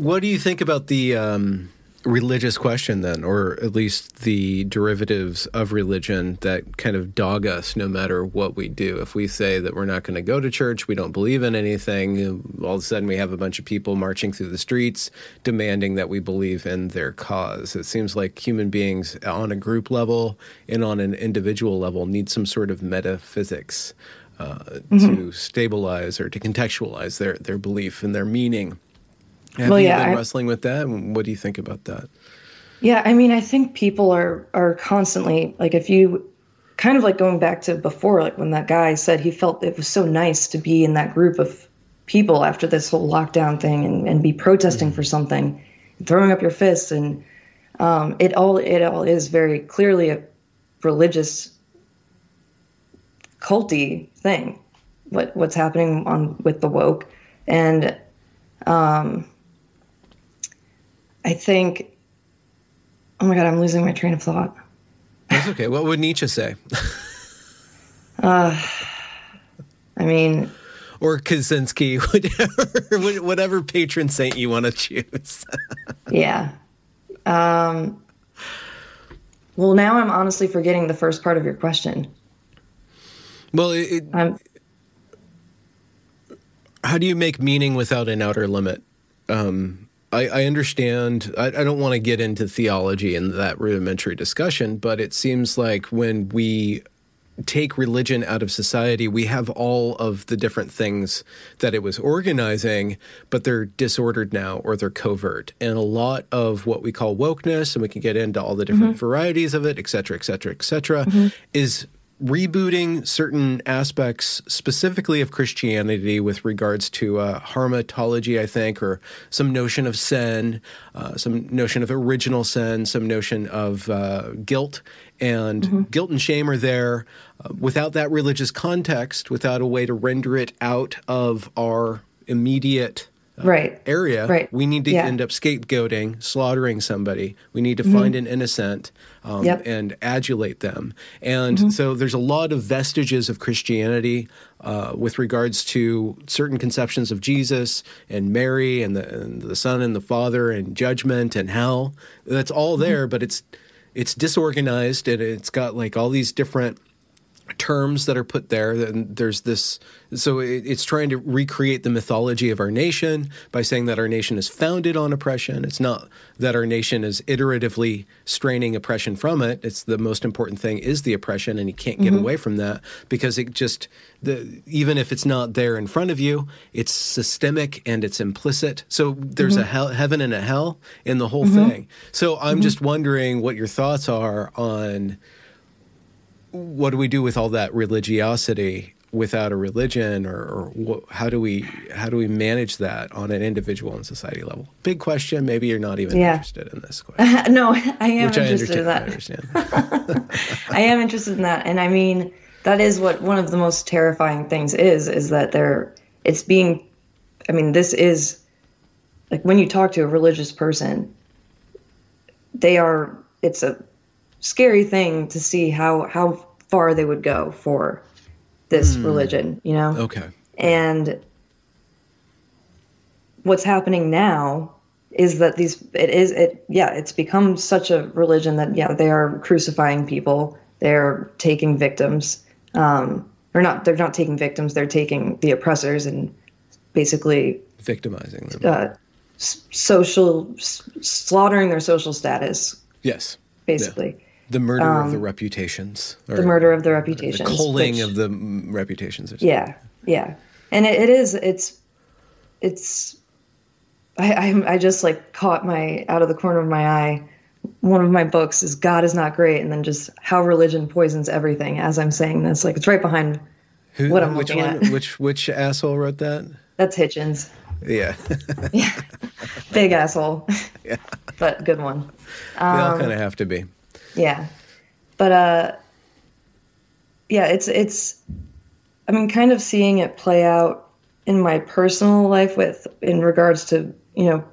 what do you think about the um, religious question then, or at least the derivatives of religion that kind of dog us no matter what we do? If we say that we're not going to go to church, we don't believe in anything, all of a sudden we have a bunch of people marching through the streets demanding that we believe in their cause. It seems like human beings on a group level and on an individual level need some sort of metaphysics. Uh, To stabilize or to contextualize their, their belief and their meaning. Have Well, you yeah, been I- wrestling with that? What do you think about that? yeah, I mean, I think people are are constantly like if you kind of like going back to before like when that guy said he felt it was so nice to be in that group of people after this whole lockdown thing and, and be protesting for something throwing up your fists and um, it all it all is very clearly a religious culty thing what what's happening on with the woke and um, I think oh my god I'm losing my train of thought That's okay. What would Nietzsche say? I mean Or Kaczynski, whatever, whatever patron saint you want to choose. Yeah. Um, well, now I'm honestly forgetting the first part of your question. well, it, I'm, how do you make meaning without an outer limit? Um, I, I understand. I, I don't want to get into theology and that rudimentary discussion, but it seems like when we take religion out of society, we have all of the different things that it was organizing, but they're disordered now or they're covert. And a lot of what we call wokeness, and we can get into all the different mm-hmm. varieties of it, et cetera, et cetera, et cetera, mm-hmm. is rebooting certain aspects specifically of Christianity with regards to uh, hamartiology, I think, or some notion of sin, uh, some notion of original sin, some notion of uh, guilt. And guilt and shame are there uh, without that religious context, without a way to render it out of our immediate right. area, Right. we need to Yeah. end up scapegoating, slaughtering somebody. We need to find an innocent um, Mm-hmm. Yep. Mm-hmm. and adulate them. And so there's a lot of vestiges of Christianity uh, with regards to certain conceptions of Jesus and Mary and the, and the Son and the Father and judgment and hell. That's all Mm-hmm. there, but it's it's disorganized and it's got like all these different terms that are put there. And there's this, so it, it's trying to recreate the mythology of our nation by saying that our nation is founded on oppression. It's not that our nation is iteratively straining oppression from it. It's the most important thing is the oppression, and you can't get mm-hmm. away from that because it just the even if it's not there in front of you, it's systemic and it's implicit. So there's mm-hmm. a hell, heaven and a hell in the whole mm-hmm. thing. So I'm mm-hmm. just wondering what your thoughts are on what do we do with all that religiosity without a religion or, or what, how do we how do we manage that on an individual and society level? Big question. Maybe you're not even yeah. interested in this question. No i am Which interested I in that. I, I am interested in that. And i mean that is what one of the most terrifying things is is that they're it's being i mean this is like when you talk to a religious person they are it's a scary thing to see how how far they would go for this mm. religion, you know? Okay. And what's happening now is that these it is it yeah, it's become such a religion that yeah, they are crucifying people, they're taking victims. Um or not they're not taking victims, they're taking the oppressors and basically victimizing them. Uh, social slaughtering their social status. Yes. Basically. Yeah. The murder um, of the um, reputations. the murder of the reputations. The culling which, of the reputations. Yeah, yeah, and it, it is. It's, it's. I, I I just like caught my out of the corner of my eye. One of my books is God is not great, and then just how religion poisons everything. As I'm saying this, like it's right behind Who, what I'm which looking one, at. Which which asshole wrote that? That's Hitchens. Yeah. yeah. Big asshole. Yeah. but good one. Um, they all kind of have to be. Yeah. But uh yeah, it's it's I mean kind of seeing it play out in my personal life with in regards to, you know,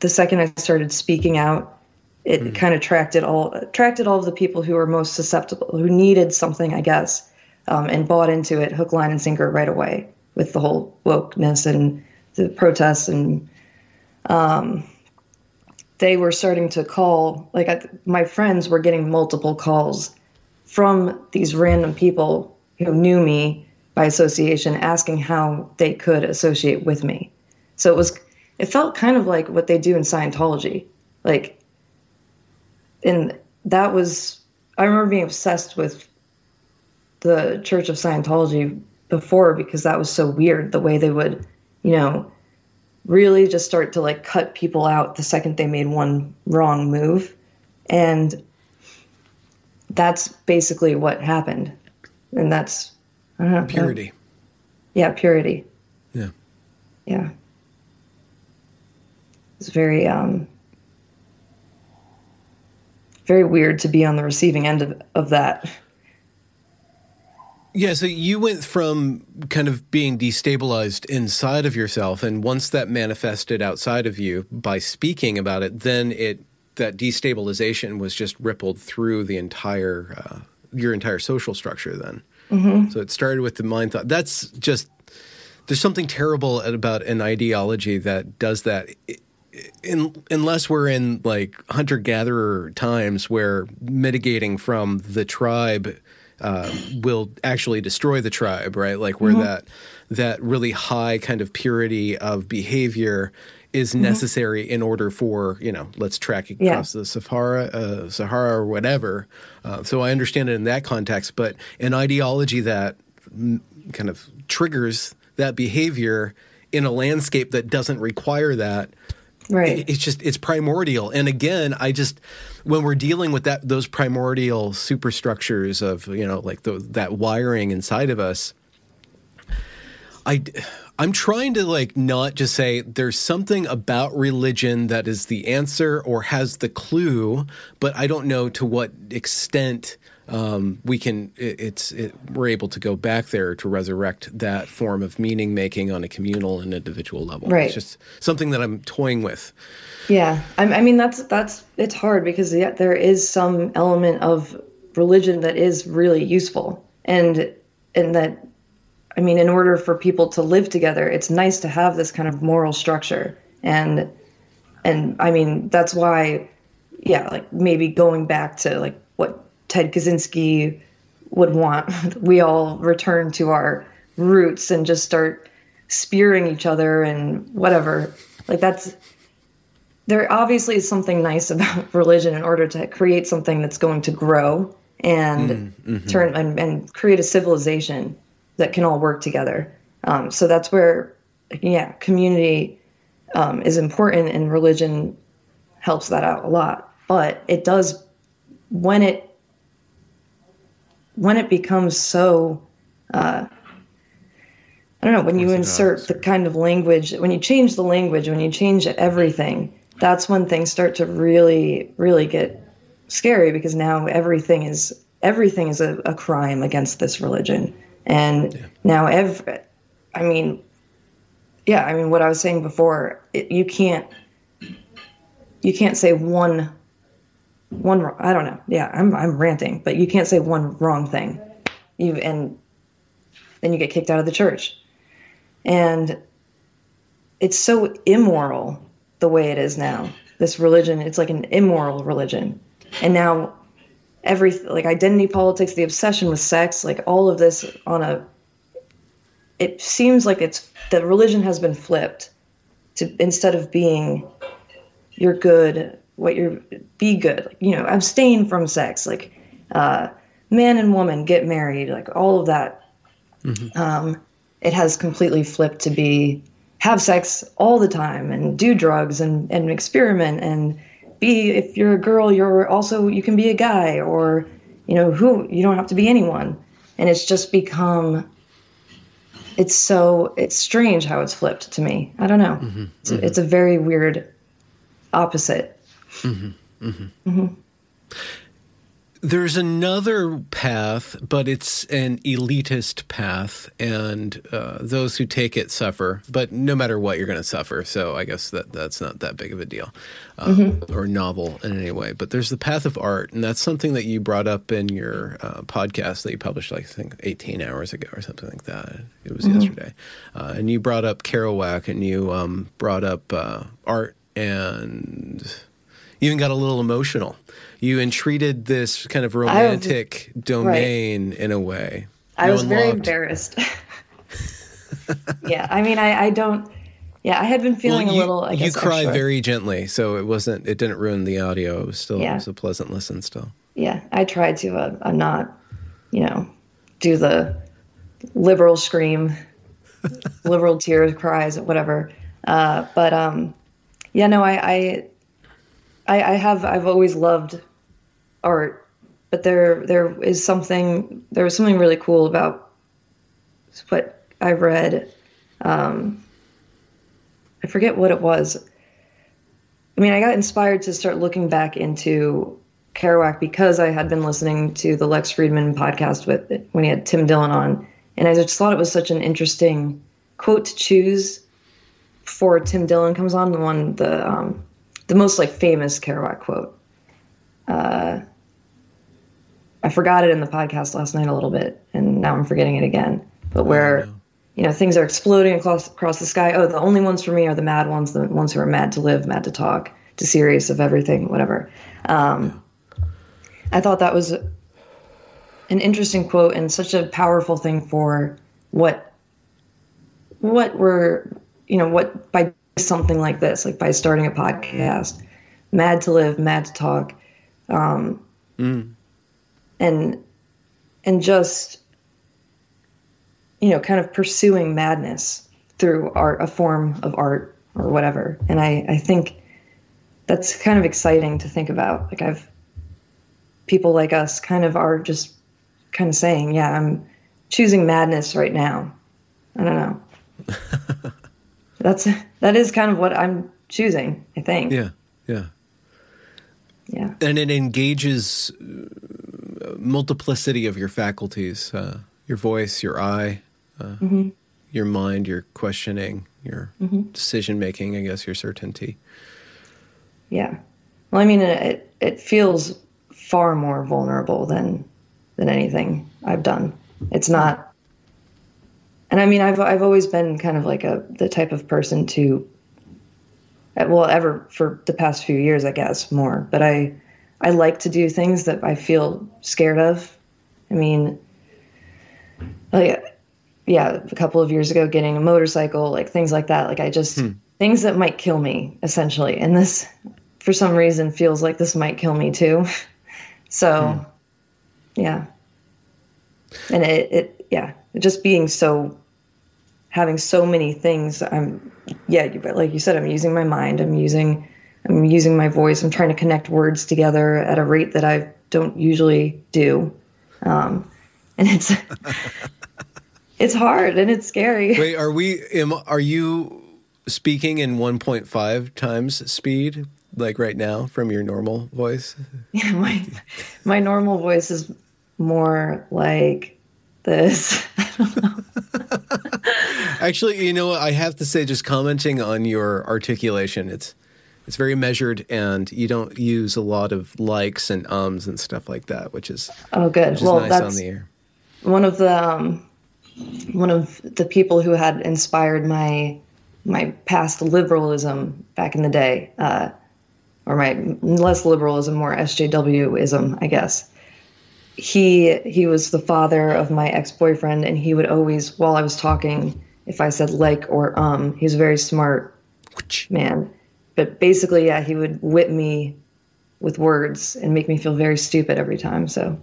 the second I started speaking out, it mm. kind of attracted all attracted all of the people who were most susceptible, who needed something, I guess, um, and bought into it hook, line, and sinker right away with the whole wokeness and the protests and um, they were starting to call like I, my friends were getting multiple calls from these random people who knew me by association asking how they could associate with me. So it was it felt kind of like what they do in scientology. Like and that was i remember being obsessed with the church of scientology before because that was so weird the way they would you know really just start to like cut people out the second they made one wrong move. And that's basically what happened. And that's know, purity. Uh, yeah, purity. Yeah. Yeah. It's very um very weird to be on the receiving end of, of that. Yeah, so you went from kind of being destabilized inside of yourself, and once that manifested outside of you by speaking about it, then it that destabilization was just rippled through the entire uh, your entire social structure. Then, mm-hmm. so it started with the mind thought. That's just there's something terrible about an ideology that does that. In, unless we're in like hunter gatherer times where mitigating from the tribe uh, will actually destroy the tribe, right? Like where mm-hmm. that that really high kind of purity of behavior is mm-hmm. necessary in order for you know let's track across yeah. the Sahara, uh, Sahara or whatever. Uh, so I understand it in that context, but an ideology that kind of triggers that behavior in a landscape that doesn't require that right it, it's just it's primordial and again i just when we're dealing with that those primordial superstructures of you know like the, that wiring inside of us i i'm trying to like not just say there's something about religion that is the answer or has the clue but i don't know to what extent um, we can it, it's it, we're able to go back there to resurrect that form of meaning making on a communal and individual level. Right. It's just something that I'm toying with. Yeah, I, I mean that's that's it's hard because yeah, there is some element of religion that is really useful, and and that I mean, in order for people to live together, it's nice to have this kind of moral structure, and and I mean that's why, yeah, like maybe going back to like what Ted Kaczynski would want we all return to our roots and just start spearing each other and whatever. Like that's there obviously is something nice about religion in order to create something that's going to grow and mm, hmm turn and, and, create a civilization that can all work together. Um, so that's where, yeah, community um, is important, and religion helps that out a lot. But it does when it when it becomes so. Uh, I don't know when you insert the kind of language when you change the language when you change everything that's when things start to really really get scary because now everything is everything is a, a crime against this religion and yeah. now every i mean yeah i mean what i was saying before it, you can't you can't say one one i don't know. Yeah i'm i'm ranting but you can't say one wrong thing. You and then you get kicked out of the church. And it's so immoral the way it is now this religion. It's like an immoral religion. And now every like identity politics the obsession with sex like all of this on a it seems like it's the religion has been flipped to instead of being you're good what you're be good like, you know abstain from sex like uh, man and woman get married like all of that. Mm-hmm. um, it has completely flipped to be have sex all the time and do drugs and, and experiment and be if you're a girl you're also you can be a guy or you know who you don't have to be anyone. And it's just become it's so it's strange how it's flipped to me. I don't know. Mm-hmm, it's, mm-hmm. It's, A, very weird opposite mm-hmm, mm-hmm. mm-hmm. There's another path, but it's an elitist path, and uh, those who take it suffer. But no matter what, you're going to suffer. So I guess that that's not that big of a deal, um, mm-hmm. or novel in any way. But there's the path of art, and that's something that you brought up in your uh, podcast that you published, like I think 18 hours ago or something like that. It was mm-hmm. yesterday, uh, and you brought up Kerouac, and you um, brought up uh, art, and even got a little emotional you entreated this kind of romantic was, domain right. in a way. I was unlocked. very embarrassed. yeah, I mean, I, I don't. Yeah, I had been feeling well, you, a little. I you guess, cry very gently, so it wasn't. It didn't ruin the audio. It was still. Yeah. It was a pleasant listen. Still. Yeah, I tried to uh, uh, not, you know, do the liberal scream, liberal tears, cries, whatever. Uh, but um, yeah, no, I, I, I, I have. I've always loved art, but there there is something there was something really cool about what I read. Um, I forget what it was. I mean, I got inspired to start looking back into Kerouac because I had been listening to the Lex Fridman podcast with when he had Tim Dillon on, and I just thought it was such an interesting quote to choose before Tim Dillon comes on. The one the um, the most like famous Kerouac quote. Uh, I forgot it in the podcast last night a little bit, and now I'm forgetting it again. But where, oh, you know, things are exploding across across the sky. Oh, the only ones for me are the mad ones, the ones who are mad to live, mad to talk, to serious of everything, whatever. Um, I thought that was an interesting quote and such a powerful thing for what what we're you know what by something like this, like by starting a podcast, mad to live, mad to talk. Um, mm. and and just you know kind of pursuing madness through art a form of art or whatever. And i i think that's kind of exciting to think about. Like i've people like us kind of are just kind of saying yeah i'm choosing madness right now. I don't know. That's that is kind of what i'm choosing i think yeah yeah yeah and it engages multiplicity of your faculties uh, your voice, your eye, uh, mm-hmm. your mind, your questioning, your mm-hmm. decision making, I guess, your certainty. Yeah. Well, I mean, it, it feels far more vulnerable than than anything I've done. It's not, and I mean, I've I've always been kind of like a the type of person to, well, ever for the past few years, I guess more. But I I like to do things that I feel scared of I mean, like, yeah, a couple of years ago, getting a motorcycle, like things like that. Like, I just, hmm. things that might kill me, essentially. And this, for some reason, feels like this might kill me too. so, hmm. yeah. And it, it, yeah, just being so, having so many things. I'm, yeah, but like you said, I'm using my mind, I'm using, I'm using my voice. I'm trying to connect words together at a rate that I don't usually do. Um, and it's it's hard and it's scary. Wait, are we? Am, are you speaking in 1.5 times speed, like right now, from your normal voice? Yeah, my my normal voice is more like this. Actually, you know, I have to say, just commenting on your articulation, it's it's very measured, and you don't use a lot of likes and ums and stuff like that, which is oh good. well, nice that's one of the um, one of the people who had inspired my my past liberalism back in the day, uh, or my less liberalism, more SJWism, I guess. He he was the father of my ex boyfriend, and he would always, while I was talking, if I said like or um, he was a very smart man but basically, yeah, he would whip me with words and make me feel very stupid every time. So,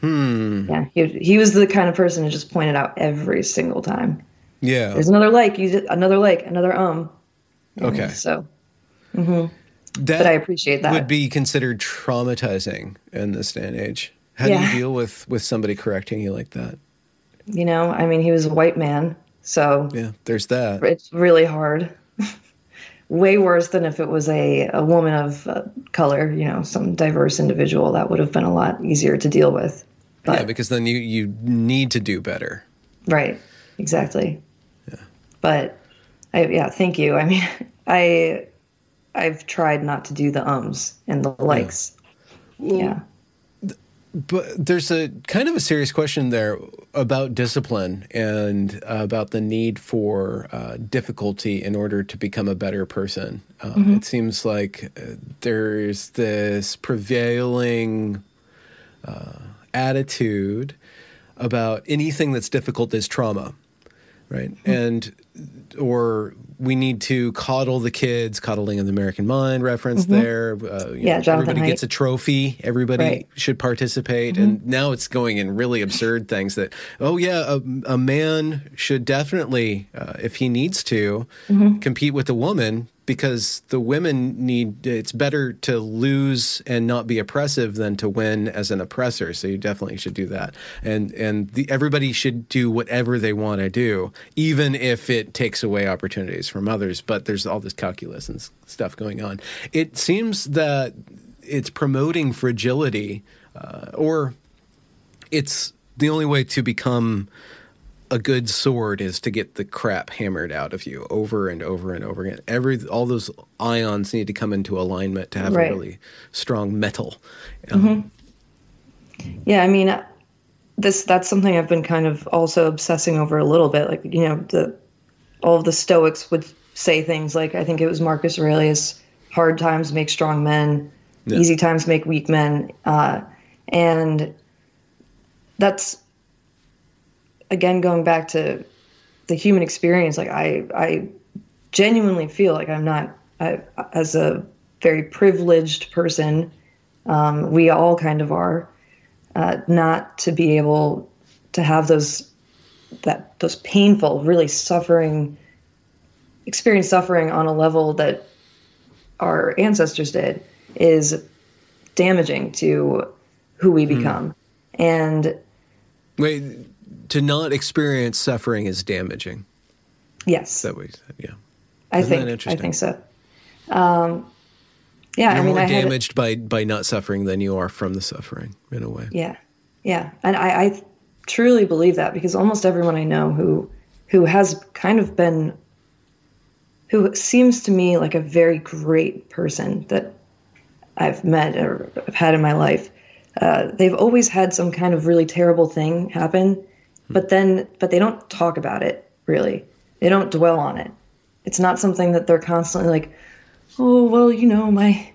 hmm. yeah, he he was the kind of person who just pointed out every single time. Yeah, there's another like, you another like, another um. Okay. so, mm-hmm. that but I appreciate that. Would be considered traumatizing in this day and age. How yeah. do you deal with with somebody correcting you like that? You know, I mean, he was a white man, so yeah, there's that. It's really hard way worse than if it was a, a woman of uh, color, you know, some diverse individual. That would have been a lot easier to deal with. But, yeah, because then you, you need to do better. Right. Exactly. Yeah. But I, yeah, thank you. I mean, I, I've tried not to do the ums and the likes. Yeah. Well, yeah but there's a kind of a serious question there about discipline and uh, about the need for uh, difficulty in order to become a better person. Uh, mm-hmm. It seems like uh, there's this prevailing uh, attitude about anything that's difficult is trauma, right? Mm-hmm. And or we need to coddle the kids, coddling in the American Mind reference mm-hmm. there. Uh, yeah, know, everybody Haidt. gets a trophy. Everybody right. should participate. Mm-hmm. And now it's going in really absurd things that, oh, yeah, a, a man should definitely, uh, if he needs to, mm-hmm. compete with a woman because the women need it's better to lose and not be oppressive than to win as an oppressor. So you definitely should do that. And and the, everybody should do whatever they want to do even if it takes away opportunities from others. But there's all this calculus and stuff going on. It seems that it's promoting fragility uh, or it's the only way to become a good sword is to get the crap hammered out of you over and over and over again. Every all those ions need to come into alignment to have right. a really strong metal. Um, mm-hmm. Yeah, I mean, this that's something I've been kind of also obsessing over a little bit. Like you know, the all of the Stoics would say things like, I think it was Marcus Aurelius: "Hard times make strong men, yeah. easy times make weak men," uh, and that's again going back to the human experience like i i genuinely feel like i'm not I, as a very privileged person um, we all kind of are uh, not to be able to have those that those painful really suffering experience suffering on a level that our ancestors did is damaging to who we hmm. become mm. and wait to not experience suffering is damaging. Yes. That way, yeah. I Isn't think I think so. Um, yeah, You're I mean, more I damaged by by not suffering than you are from the suffering, in a way. Yeah, yeah, and I, I truly believe that because almost everyone I know who who has kind of been who seems to me like a very great person that I've met or I've had in my life. Uh, they've always had some kind of really terrible thing happen, but then but they don't talk about it really they don't dwell on it it's not something that they're constantly like oh well you know my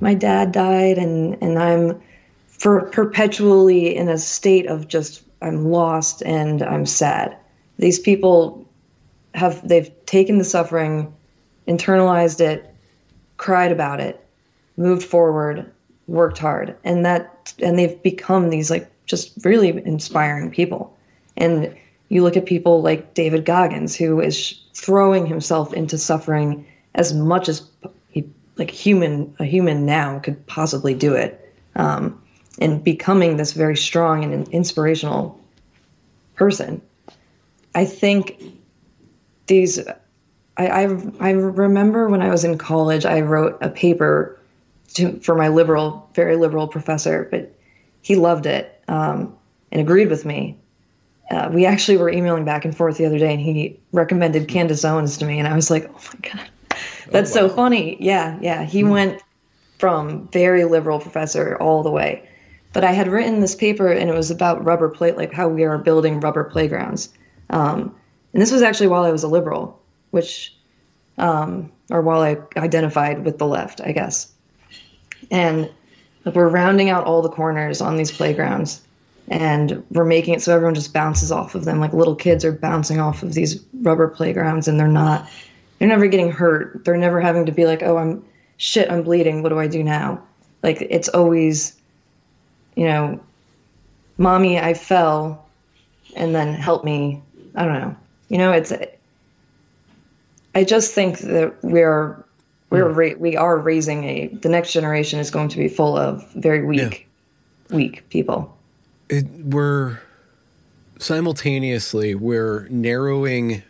my dad died and and i'm for perpetually in a state of just I'm lost and I'm sad. These people have they've taken the suffering, internalized it, cried about it, moved forward, worked hard, and that and they've become these like just really inspiring people. And you look at people like David Goggins, who is throwing himself into suffering as much as he, like human a human now could possibly do it, um, and becoming this very strong and inspirational person. I think these. I, I, I remember when I was in college, I wrote a paper to, for my liberal, very liberal professor, but he loved it um, and agreed with me. Uh, we actually were emailing back and forth the other day, and he recommended Candace Owens to me, and I was like, "Oh my god, that's oh, wow. so funny!" Yeah, yeah. He hmm. went from very liberal professor all the way. But I had written this paper, and it was about rubber plate, like how we are building rubber playgrounds. Um, and this was actually while I was a liberal, which, um, or while I identified with the left, I guess. And like, we're rounding out all the corners on these playgrounds and we're making it so everyone just bounces off of them. Like little kids are bouncing off of these rubber playgrounds and they're not they're never getting hurt. They're never having to be like oh i'm shit i'm bleeding. What do i do now? Like it's always you know mommy i fell and then help me. I don't know. You know it's i just think that we're we're hmm. ra- we are raising a the next generation is going to be full of very weak yeah. weak people it, we're simultaneously we're narrowing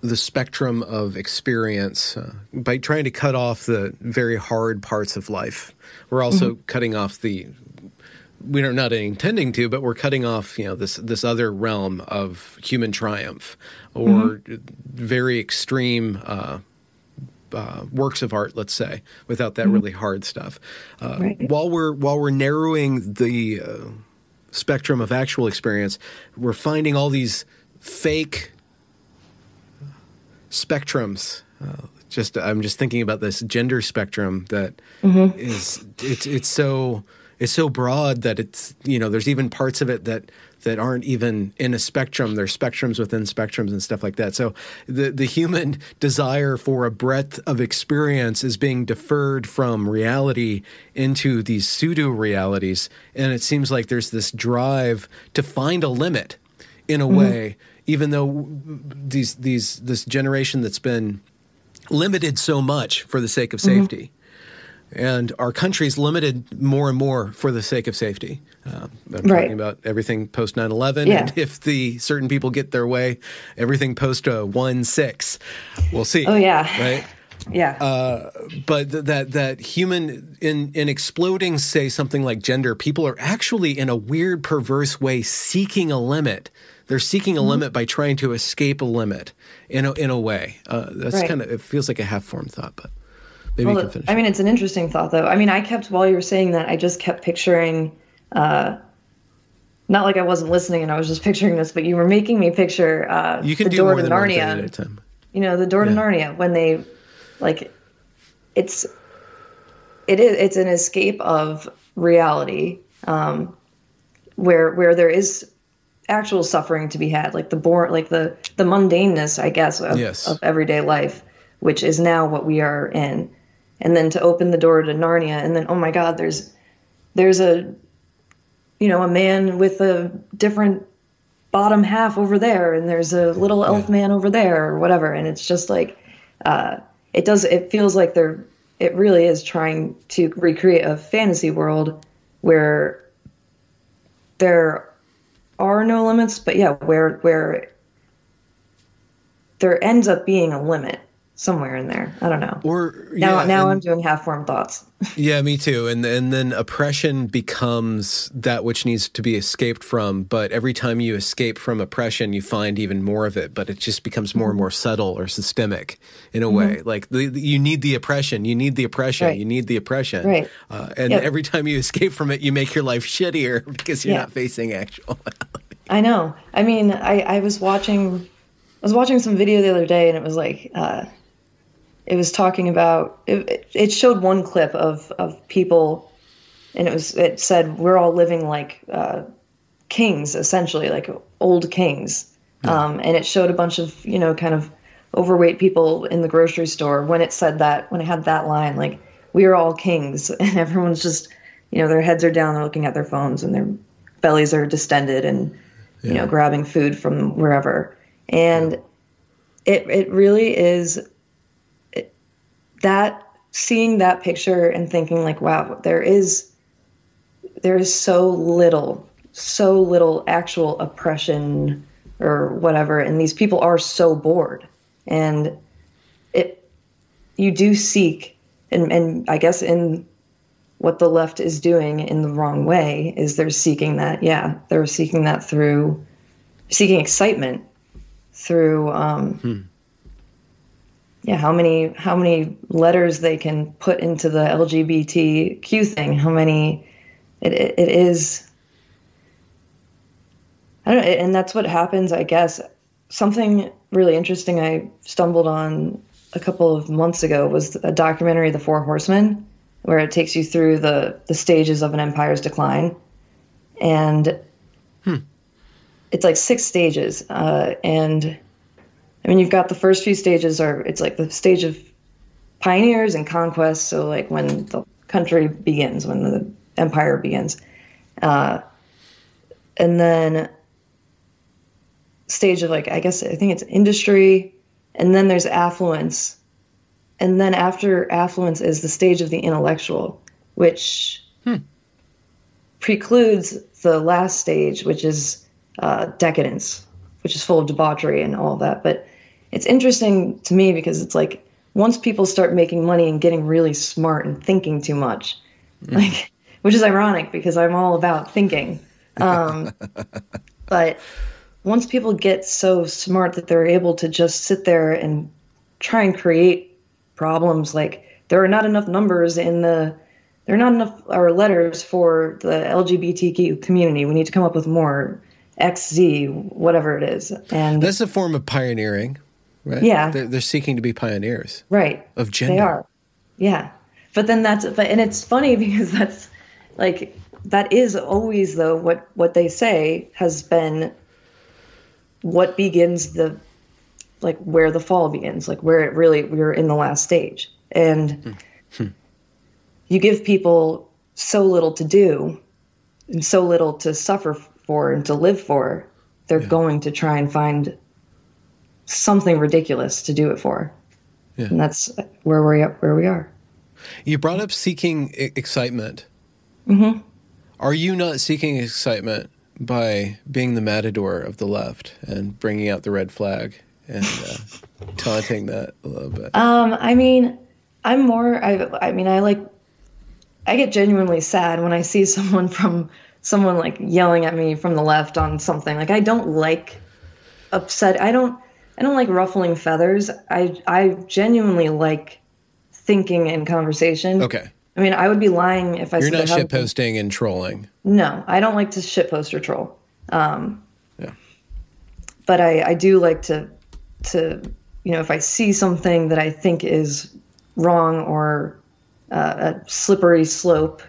the spectrum of experience uh, by trying to cut off the very hard parts of life. We're also mm-hmm. cutting off the we're not intending to, but we're cutting off you know this this other realm of human triumph or mm-hmm. very extreme. Uh, uh, works of art, let's say, without that mm-hmm. really hard stuff. Uh, right. While we're while we're narrowing the uh, spectrum of actual experience, we're finding all these fake spectrums. Uh, just I'm just thinking about this gender spectrum that mm-hmm. is it's it's so it's so broad that it's you know there's even parts of it that that aren't even in a spectrum. There's spectrums within spectrums and stuff like that. So the the human desire for a breadth of experience is being deferred from reality into these pseudo realities, and it seems like there's this drive to find a limit in a mm-hmm. way, even though these these this generation that's been limited so much for the sake of mm-hmm. safety. Mm-hmm and our country's limited more and more for the sake of safety. Uh, I'm right. talking about everything post 9 11. Yeah. And if the certain people get their way, everything post uh, 1 6. We'll see. Oh, yeah. Right? Yeah. Uh, but th- that that human in in exploding, say something like gender, people are actually in a weird, perverse way seeking a limit. They're seeking a mm-hmm. limit by trying to escape a limit in a, in a way. Uh, that's right. kind of it feels like a half formed thought, but Maybe well, I mean, it's an interesting thought, though. I mean, I kept while you were saying that, I just kept picturing, uh, not like I wasn't listening and I was just picturing this, but you were making me picture uh, you can the do door to Narnia. You know, the door yeah. to Narnia when they, like, it's, it is, it's an escape of reality, um, where where there is actual suffering to be had, like the born, like the the mundaneness, I guess, of, yes. of everyday life, which is now what we are in and then to open the door to Narnia and then oh my god there's there's a you know a man with a different bottom half over there and there's a little elf yeah. man over there or whatever and it's just like uh, it does it feels like they're it really is trying to recreate a fantasy world where there are no limits but yeah where where there ends up being a limit somewhere in there. I don't know. Or now, yeah, now and, I'm doing half formed thoughts. yeah, me too. And and then oppression becomes that which needs to be escaped from. But every time you escape from oppression, you find even more of it. But it just becomes more and more subtle or systemic in a mm-hmm. way. Like the, the, you need the oppression, you need the oppression, right. you need the oppression. Right. Uh, and yep. every time you escape from it, you make your life shittier because you're yeah. not facing actual. I know. I mean, I I was watching. I was watching some video the other day, and it was like. Uh, it was talking about it, it showed one clip of of people and it was it said we're all living like uh, kings essentially, like old kings, um, and it showed a bunch of you know kind of overweight people in the grocery store when it said that when it had that line like we are all kings. And everyone's just you know their heads are down they're looking at their phones and their bellies are distended and you know grabbing food from wherever. And it it really is that seeing that picture and thinking like wow there is there is so little so little actual oppression or whatever and these people are so bored and it you do seek and and I guess in what the left is doing in the wrong way is they're seeking that yeah they're seeking that through seeking excitement through um, Hmm. Yeah how many how many letters they can put into the LGBTQ thing how many it, it, it is I don't know, and that's what happens I guess. Something really interesting I stumbled on a couple of months ago was a documentary The Four Horsemen where it takes you through the the stages of an empire's decline. And it's like six stages uh, and I mean, you've got the first few stages are it's like the stage of pioneers and conquest. So like when the country begins, when the empire begins, uh, and then stage of like I guess I think it's industry, and then there's affluence, and then after affluence is the stage of the intellectual, which precludes the last stage, which is uh, decadence, which is full of debauchery and all of that. But it's interesting to me because it's like once people start making money and getting really smart and thinking too much, like which is ironic because I'm all about thinking. Um, but once people get so smart that they're able to just sit there and try and create problems, like there are not enough numbers in the there are not enough or letters for the LGBTQ community. We need to come up with more XZ, whatever it is. And That's a form of pioneering, right? Yeah. They're, they're seeking to be pioneers right. of gender. They are. Yeah. But then that's but and it's funny because that's like that is always though what what they say has been what begins the like where the fall begins, like where it really we're in the last stage. And hmm. Hmm. you give people so little to do and so little to suffer for and to live for, they're going to try and find something ridiculous to do it for. Yeah. And that's where we're at, where we are. You brought up seeking excitement. Mm-hmm. Are you not seeking excitement by being the matador of the left and bringing out the red flag and uh, taunting that a little bit? Um, I mean, I'm more. I. I mean, I like. I get genuinely sad when I see someone from someone like yelling at me from the left on something. Like I don't like upset. I don't. I don't like ruffling feathers. I. I genuinely like thinking and conversation. okay. I mean, I would be lying if I You're said not I haven't- shitposting and trolling. No, I don't like to shitpost or troll. Um, Yeah. but I, I do like to to you know if I see something that I think is wrong or uh, a slippery slope,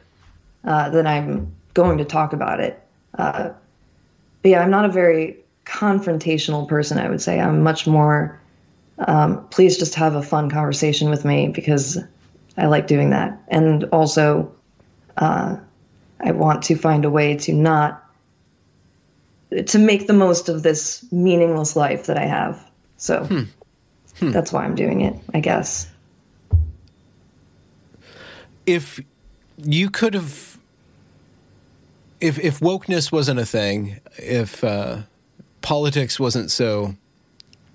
uh, then I'm going to talk about it. Uh, but yeah, I'm not a very confrontational person. I would say I'm much more. Um, please just have a fun conversation with me because I like doing that, and also uh, I want to find a way to not to make the most of this meaningless life that I have. So that's why I'm doing it, I guess. if you could have if if wokeness wasn't a thing if uh, politics wasn't so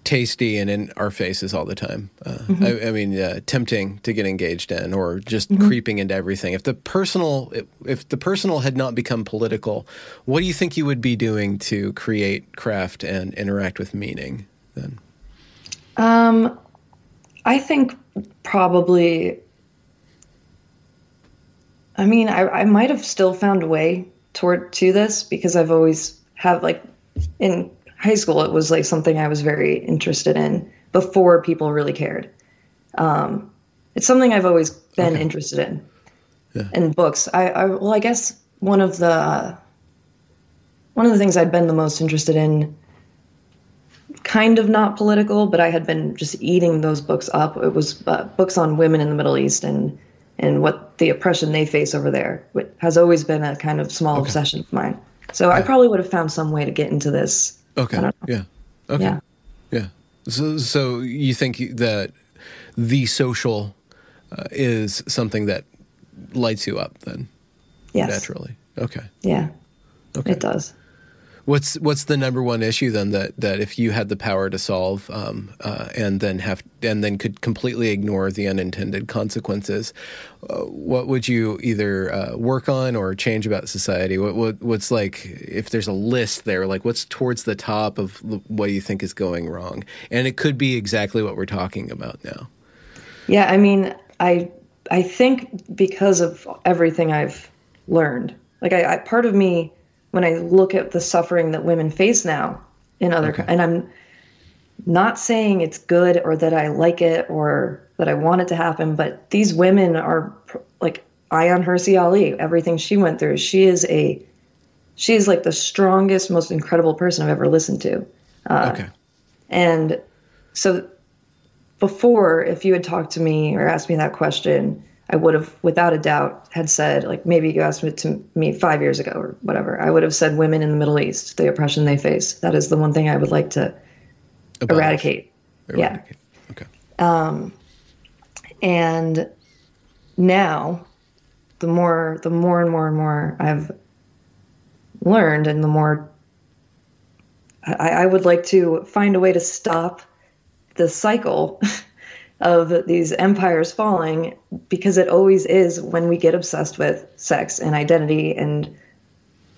tasty and in our faces all the time. Uh, I, I mean uh, tempting to get engaged in or just creeping into everything. If the personal if, if the personal had not become political what do you think you would be doing to create craft and interact with meaning then? Um, I think probably. I mean, I, I might have still found a way toward to this because I've always have like in high school it was like something I was very interested in before people really cared. Um, it's something I've always been Okay. interested in, yeah. and books. I, I well, I guess one of the one of the things I'd been the most interested in, kind of not political, but I had been just eating those books up. It was uh, books on women in the Middle East and and what the oppression they face over there, which has always been a kind of small okay. obsession of mine. So yeah. I probably would have found some way to get into this. Okay. Yeah. Okay. Yeah. Yeah. So, so you think that the social uh, is something that lights you up then? Yes. Naturally. Okay. Yeah. Okay. It does. What's what's the number one issue then that, that if you had the power to solve um, uh, and then have and then could completely ignore the unintended consequences, uh, what would you either uh, work on or change about society? What, what what's like if there's a list there, like what's towards the top of what you think is going wrong? And it could be exactly what we're talking about now. Yeah, I mean, I I think because of everything I've learned, like I, I part of me when I look at the suffering that women face now in other, okay. and I'm not saying it's good or that I like it or that I want it to happen, but these women are like Ayaan Hirsi Ali, everything she went through. She is a, she is like the strongest, most incredible person I've ever listened to. Uh, okay. And so before, if you had talked to me or asked me that question, I would have, without a doubt, had said, like maybe you asked it to me five years ago or whatever. I would have said women in the Middle East, the oppression they face. That is the one thing I would like to eradicate. eradicate. Yeah. Okay. Um, and now, the more, the more and more and more I've learned, and the more I, I would like to find a way to stop the cycle of these empires falling because it always is when we get obsessed with sex and identity and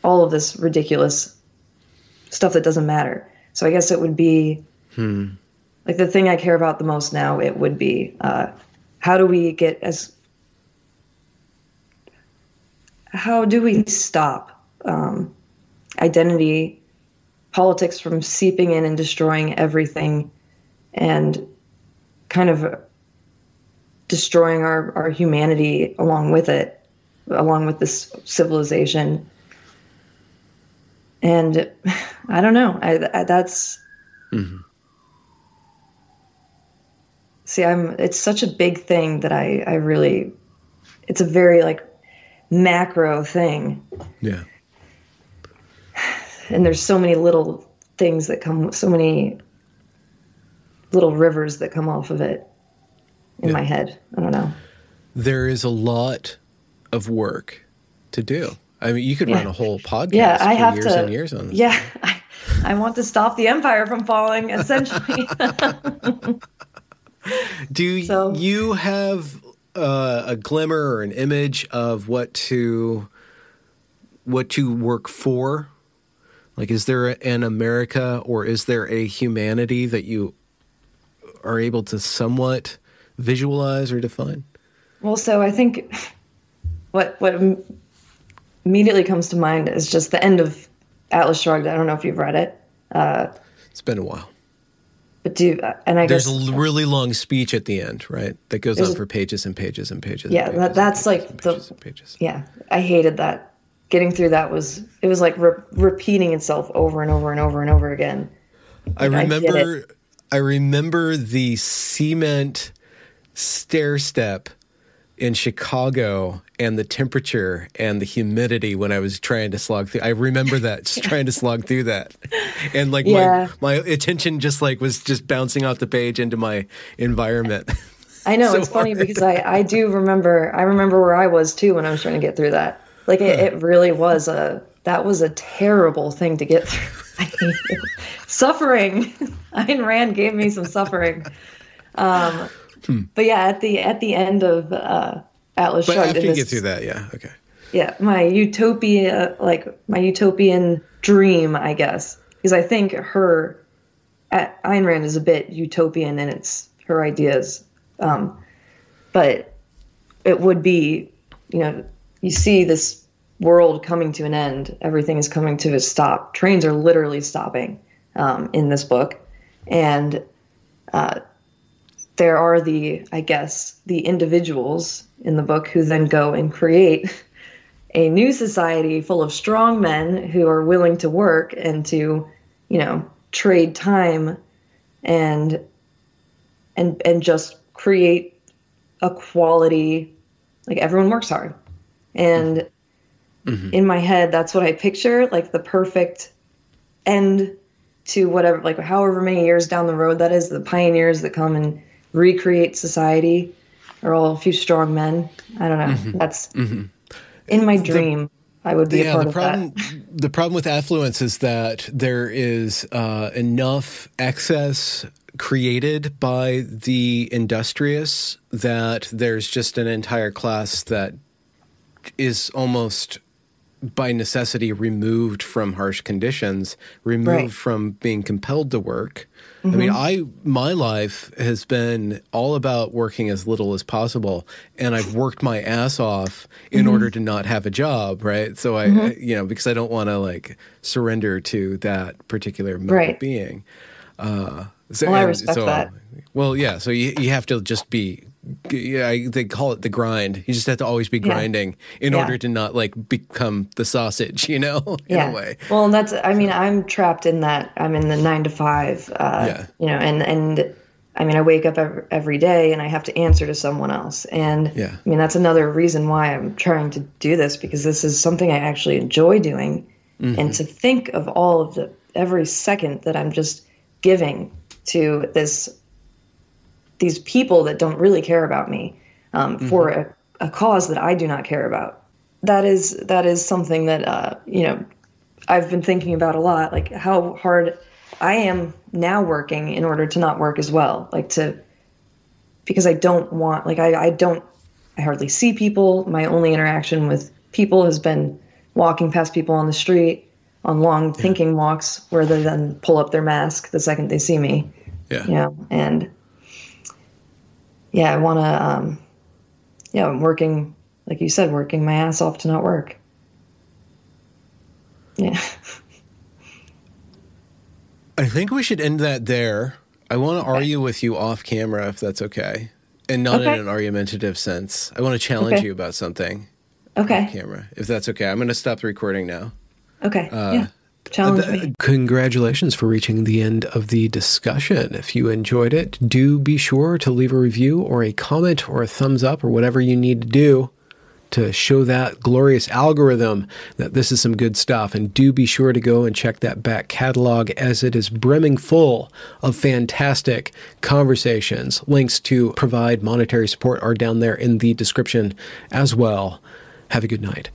all of this ridiculous stuff that doesn't matter. So I guess it would be hmm. like the thing I care about the most now. It would be uh, how do we get as how do we stop um, identity politics from seeping in and destroying everything and kind of destroying our, our humanity along with it, along with this civilization. And I don't know. I, I that's. Mm-hmm. See, I'm. It's such a big thing that I. I really. It's a very like macro thing. Yeah. And there's so many little things that come. So many little rivers that come off of it in yeah. my head. I don't know. There is a lot of work to do. I mean, you could yeah. run a whole podcast yeah, I have years to, and years on this. Yeah, I, I want to stop the empire from falling, essentially. do so. you have uh, a glimmer or an image of what to what to work for? Like, is there an America or is there a humanity that you are able to somewhat visualize or define? Well, so I think what what immediately comes to mind is just the end of Atlas Shrugged. I don't know if you've read it. Uh, it's been a while. But do and I there's guess, a really long speech at the end, right? That goes on for pages and pages and pages. Yeah, and pages that, that's like the pages. yeah. I hated that. Getting through that was it was like re- repeating itself over and over and over and over again. Like, I remember I, I remember the cement stair step in Chicago and the temperature and the humidity when I was trying to slog through. I remember that just trying to slog through that, and like yeah. my my attention just like was just bouncing off the page into my environment. I know so it's funny because I I do remember I remember where I was too when I was trying to get through that. Like it, it really was a that was a terrible thing to get through. I hate it. Suffering. Ayn Rand gave me some suffering. Um, Hmm. But yeah, at the at the end of uh, Atlas but Shrugged, after you this, get through that, yeah, okay. Yeah, my utopia, like my utopian dream, I guess, because I think her, at, Ayn Rand is a bit utopian in its her ideas, um, but it would be, you know, you see this world coming to an end, everything is coming to a stop. Trains are literally stopping um, in this book, and uh, there are the, I guess, the individuals in the book who then go and create a new society full of strong men who are willing to work and to, you know, trade time and and and just create a quality like everyone works hard. And mm-hmm. in my head that's what I picture, like the perfect end to whatever like however many years down the road that is, the pioneers that come and recreate society are all a few strong men. I don't know. Mm-hmm. That's mm-hmm. in my dream. The, I would be yeah, a part the of problem, that. The problem with affluence is that there is uh, enough excess created by the industrious that there's just an entire class that is almost by necessity removed from harsh conditions, removed right. from being compelled to work. Mm-hmm. I mean, mm-hmm. I my life has been all about working as little as possible, and I've worked my ass off in mm-hmm. order to not have a job, right? So I, mm-hmm. you know, because I don't want to like surrender to that particular mode right. of being. Uh, so, well, I respect so, that. Well, yeah. So you you have to just be yeah, they call it the grind. You just have to always be grinding yeah. in yeah. order to not like become the sausage, you know, in yeah. a way. Well, that's, I mean, I'm trapped in that. I'm in the nine to five, uh, yeah. you know, and, and I mean, I wake up every, every day and I have to answer to someone else. And yeah. I mean, that's another reason why I'm trying to do this because this is something I actually enjoy doing. Mm-hmm. And to think of all of the, every second that I'm just giving to this these people that don't really care about me um, mm-hmm. for a, a, cause that I do not care about. That is that is something that uh, you know I've been thinking about a lot, like how hard I am now working in order to not work as well, like to because I don't want like I, I don't I hardly see people. My only interaction with people has been walking past people on the street on long yeah. thinking walks where they then pull up their mask the second they see me. Yeah. You know, and yeah, I want to, um, yeah, I'm working, like you said, working my ass off to not work. Yeah. I think we should end that there. I want to okay. argue with you off camera if that's okay. And not okay. in an argumentative sense. I want to challenge okay. you about something. Okay. Off camera, if that's okay. I'm going to stop the recording now. Okay. Uh, yeah. Challenge uh, me. Congratulations for reaching the end of the discussion. If you enjoyed it, do be sure to leave a review or a comment or a thumbs up or whatever you need to do to show that glorious algorithm that this is some good stuff. And do be sure to go and check that back catalog as it is brimming full of fantastic conversations. Links to provide monetary support are down there in the description as well. Have a good night.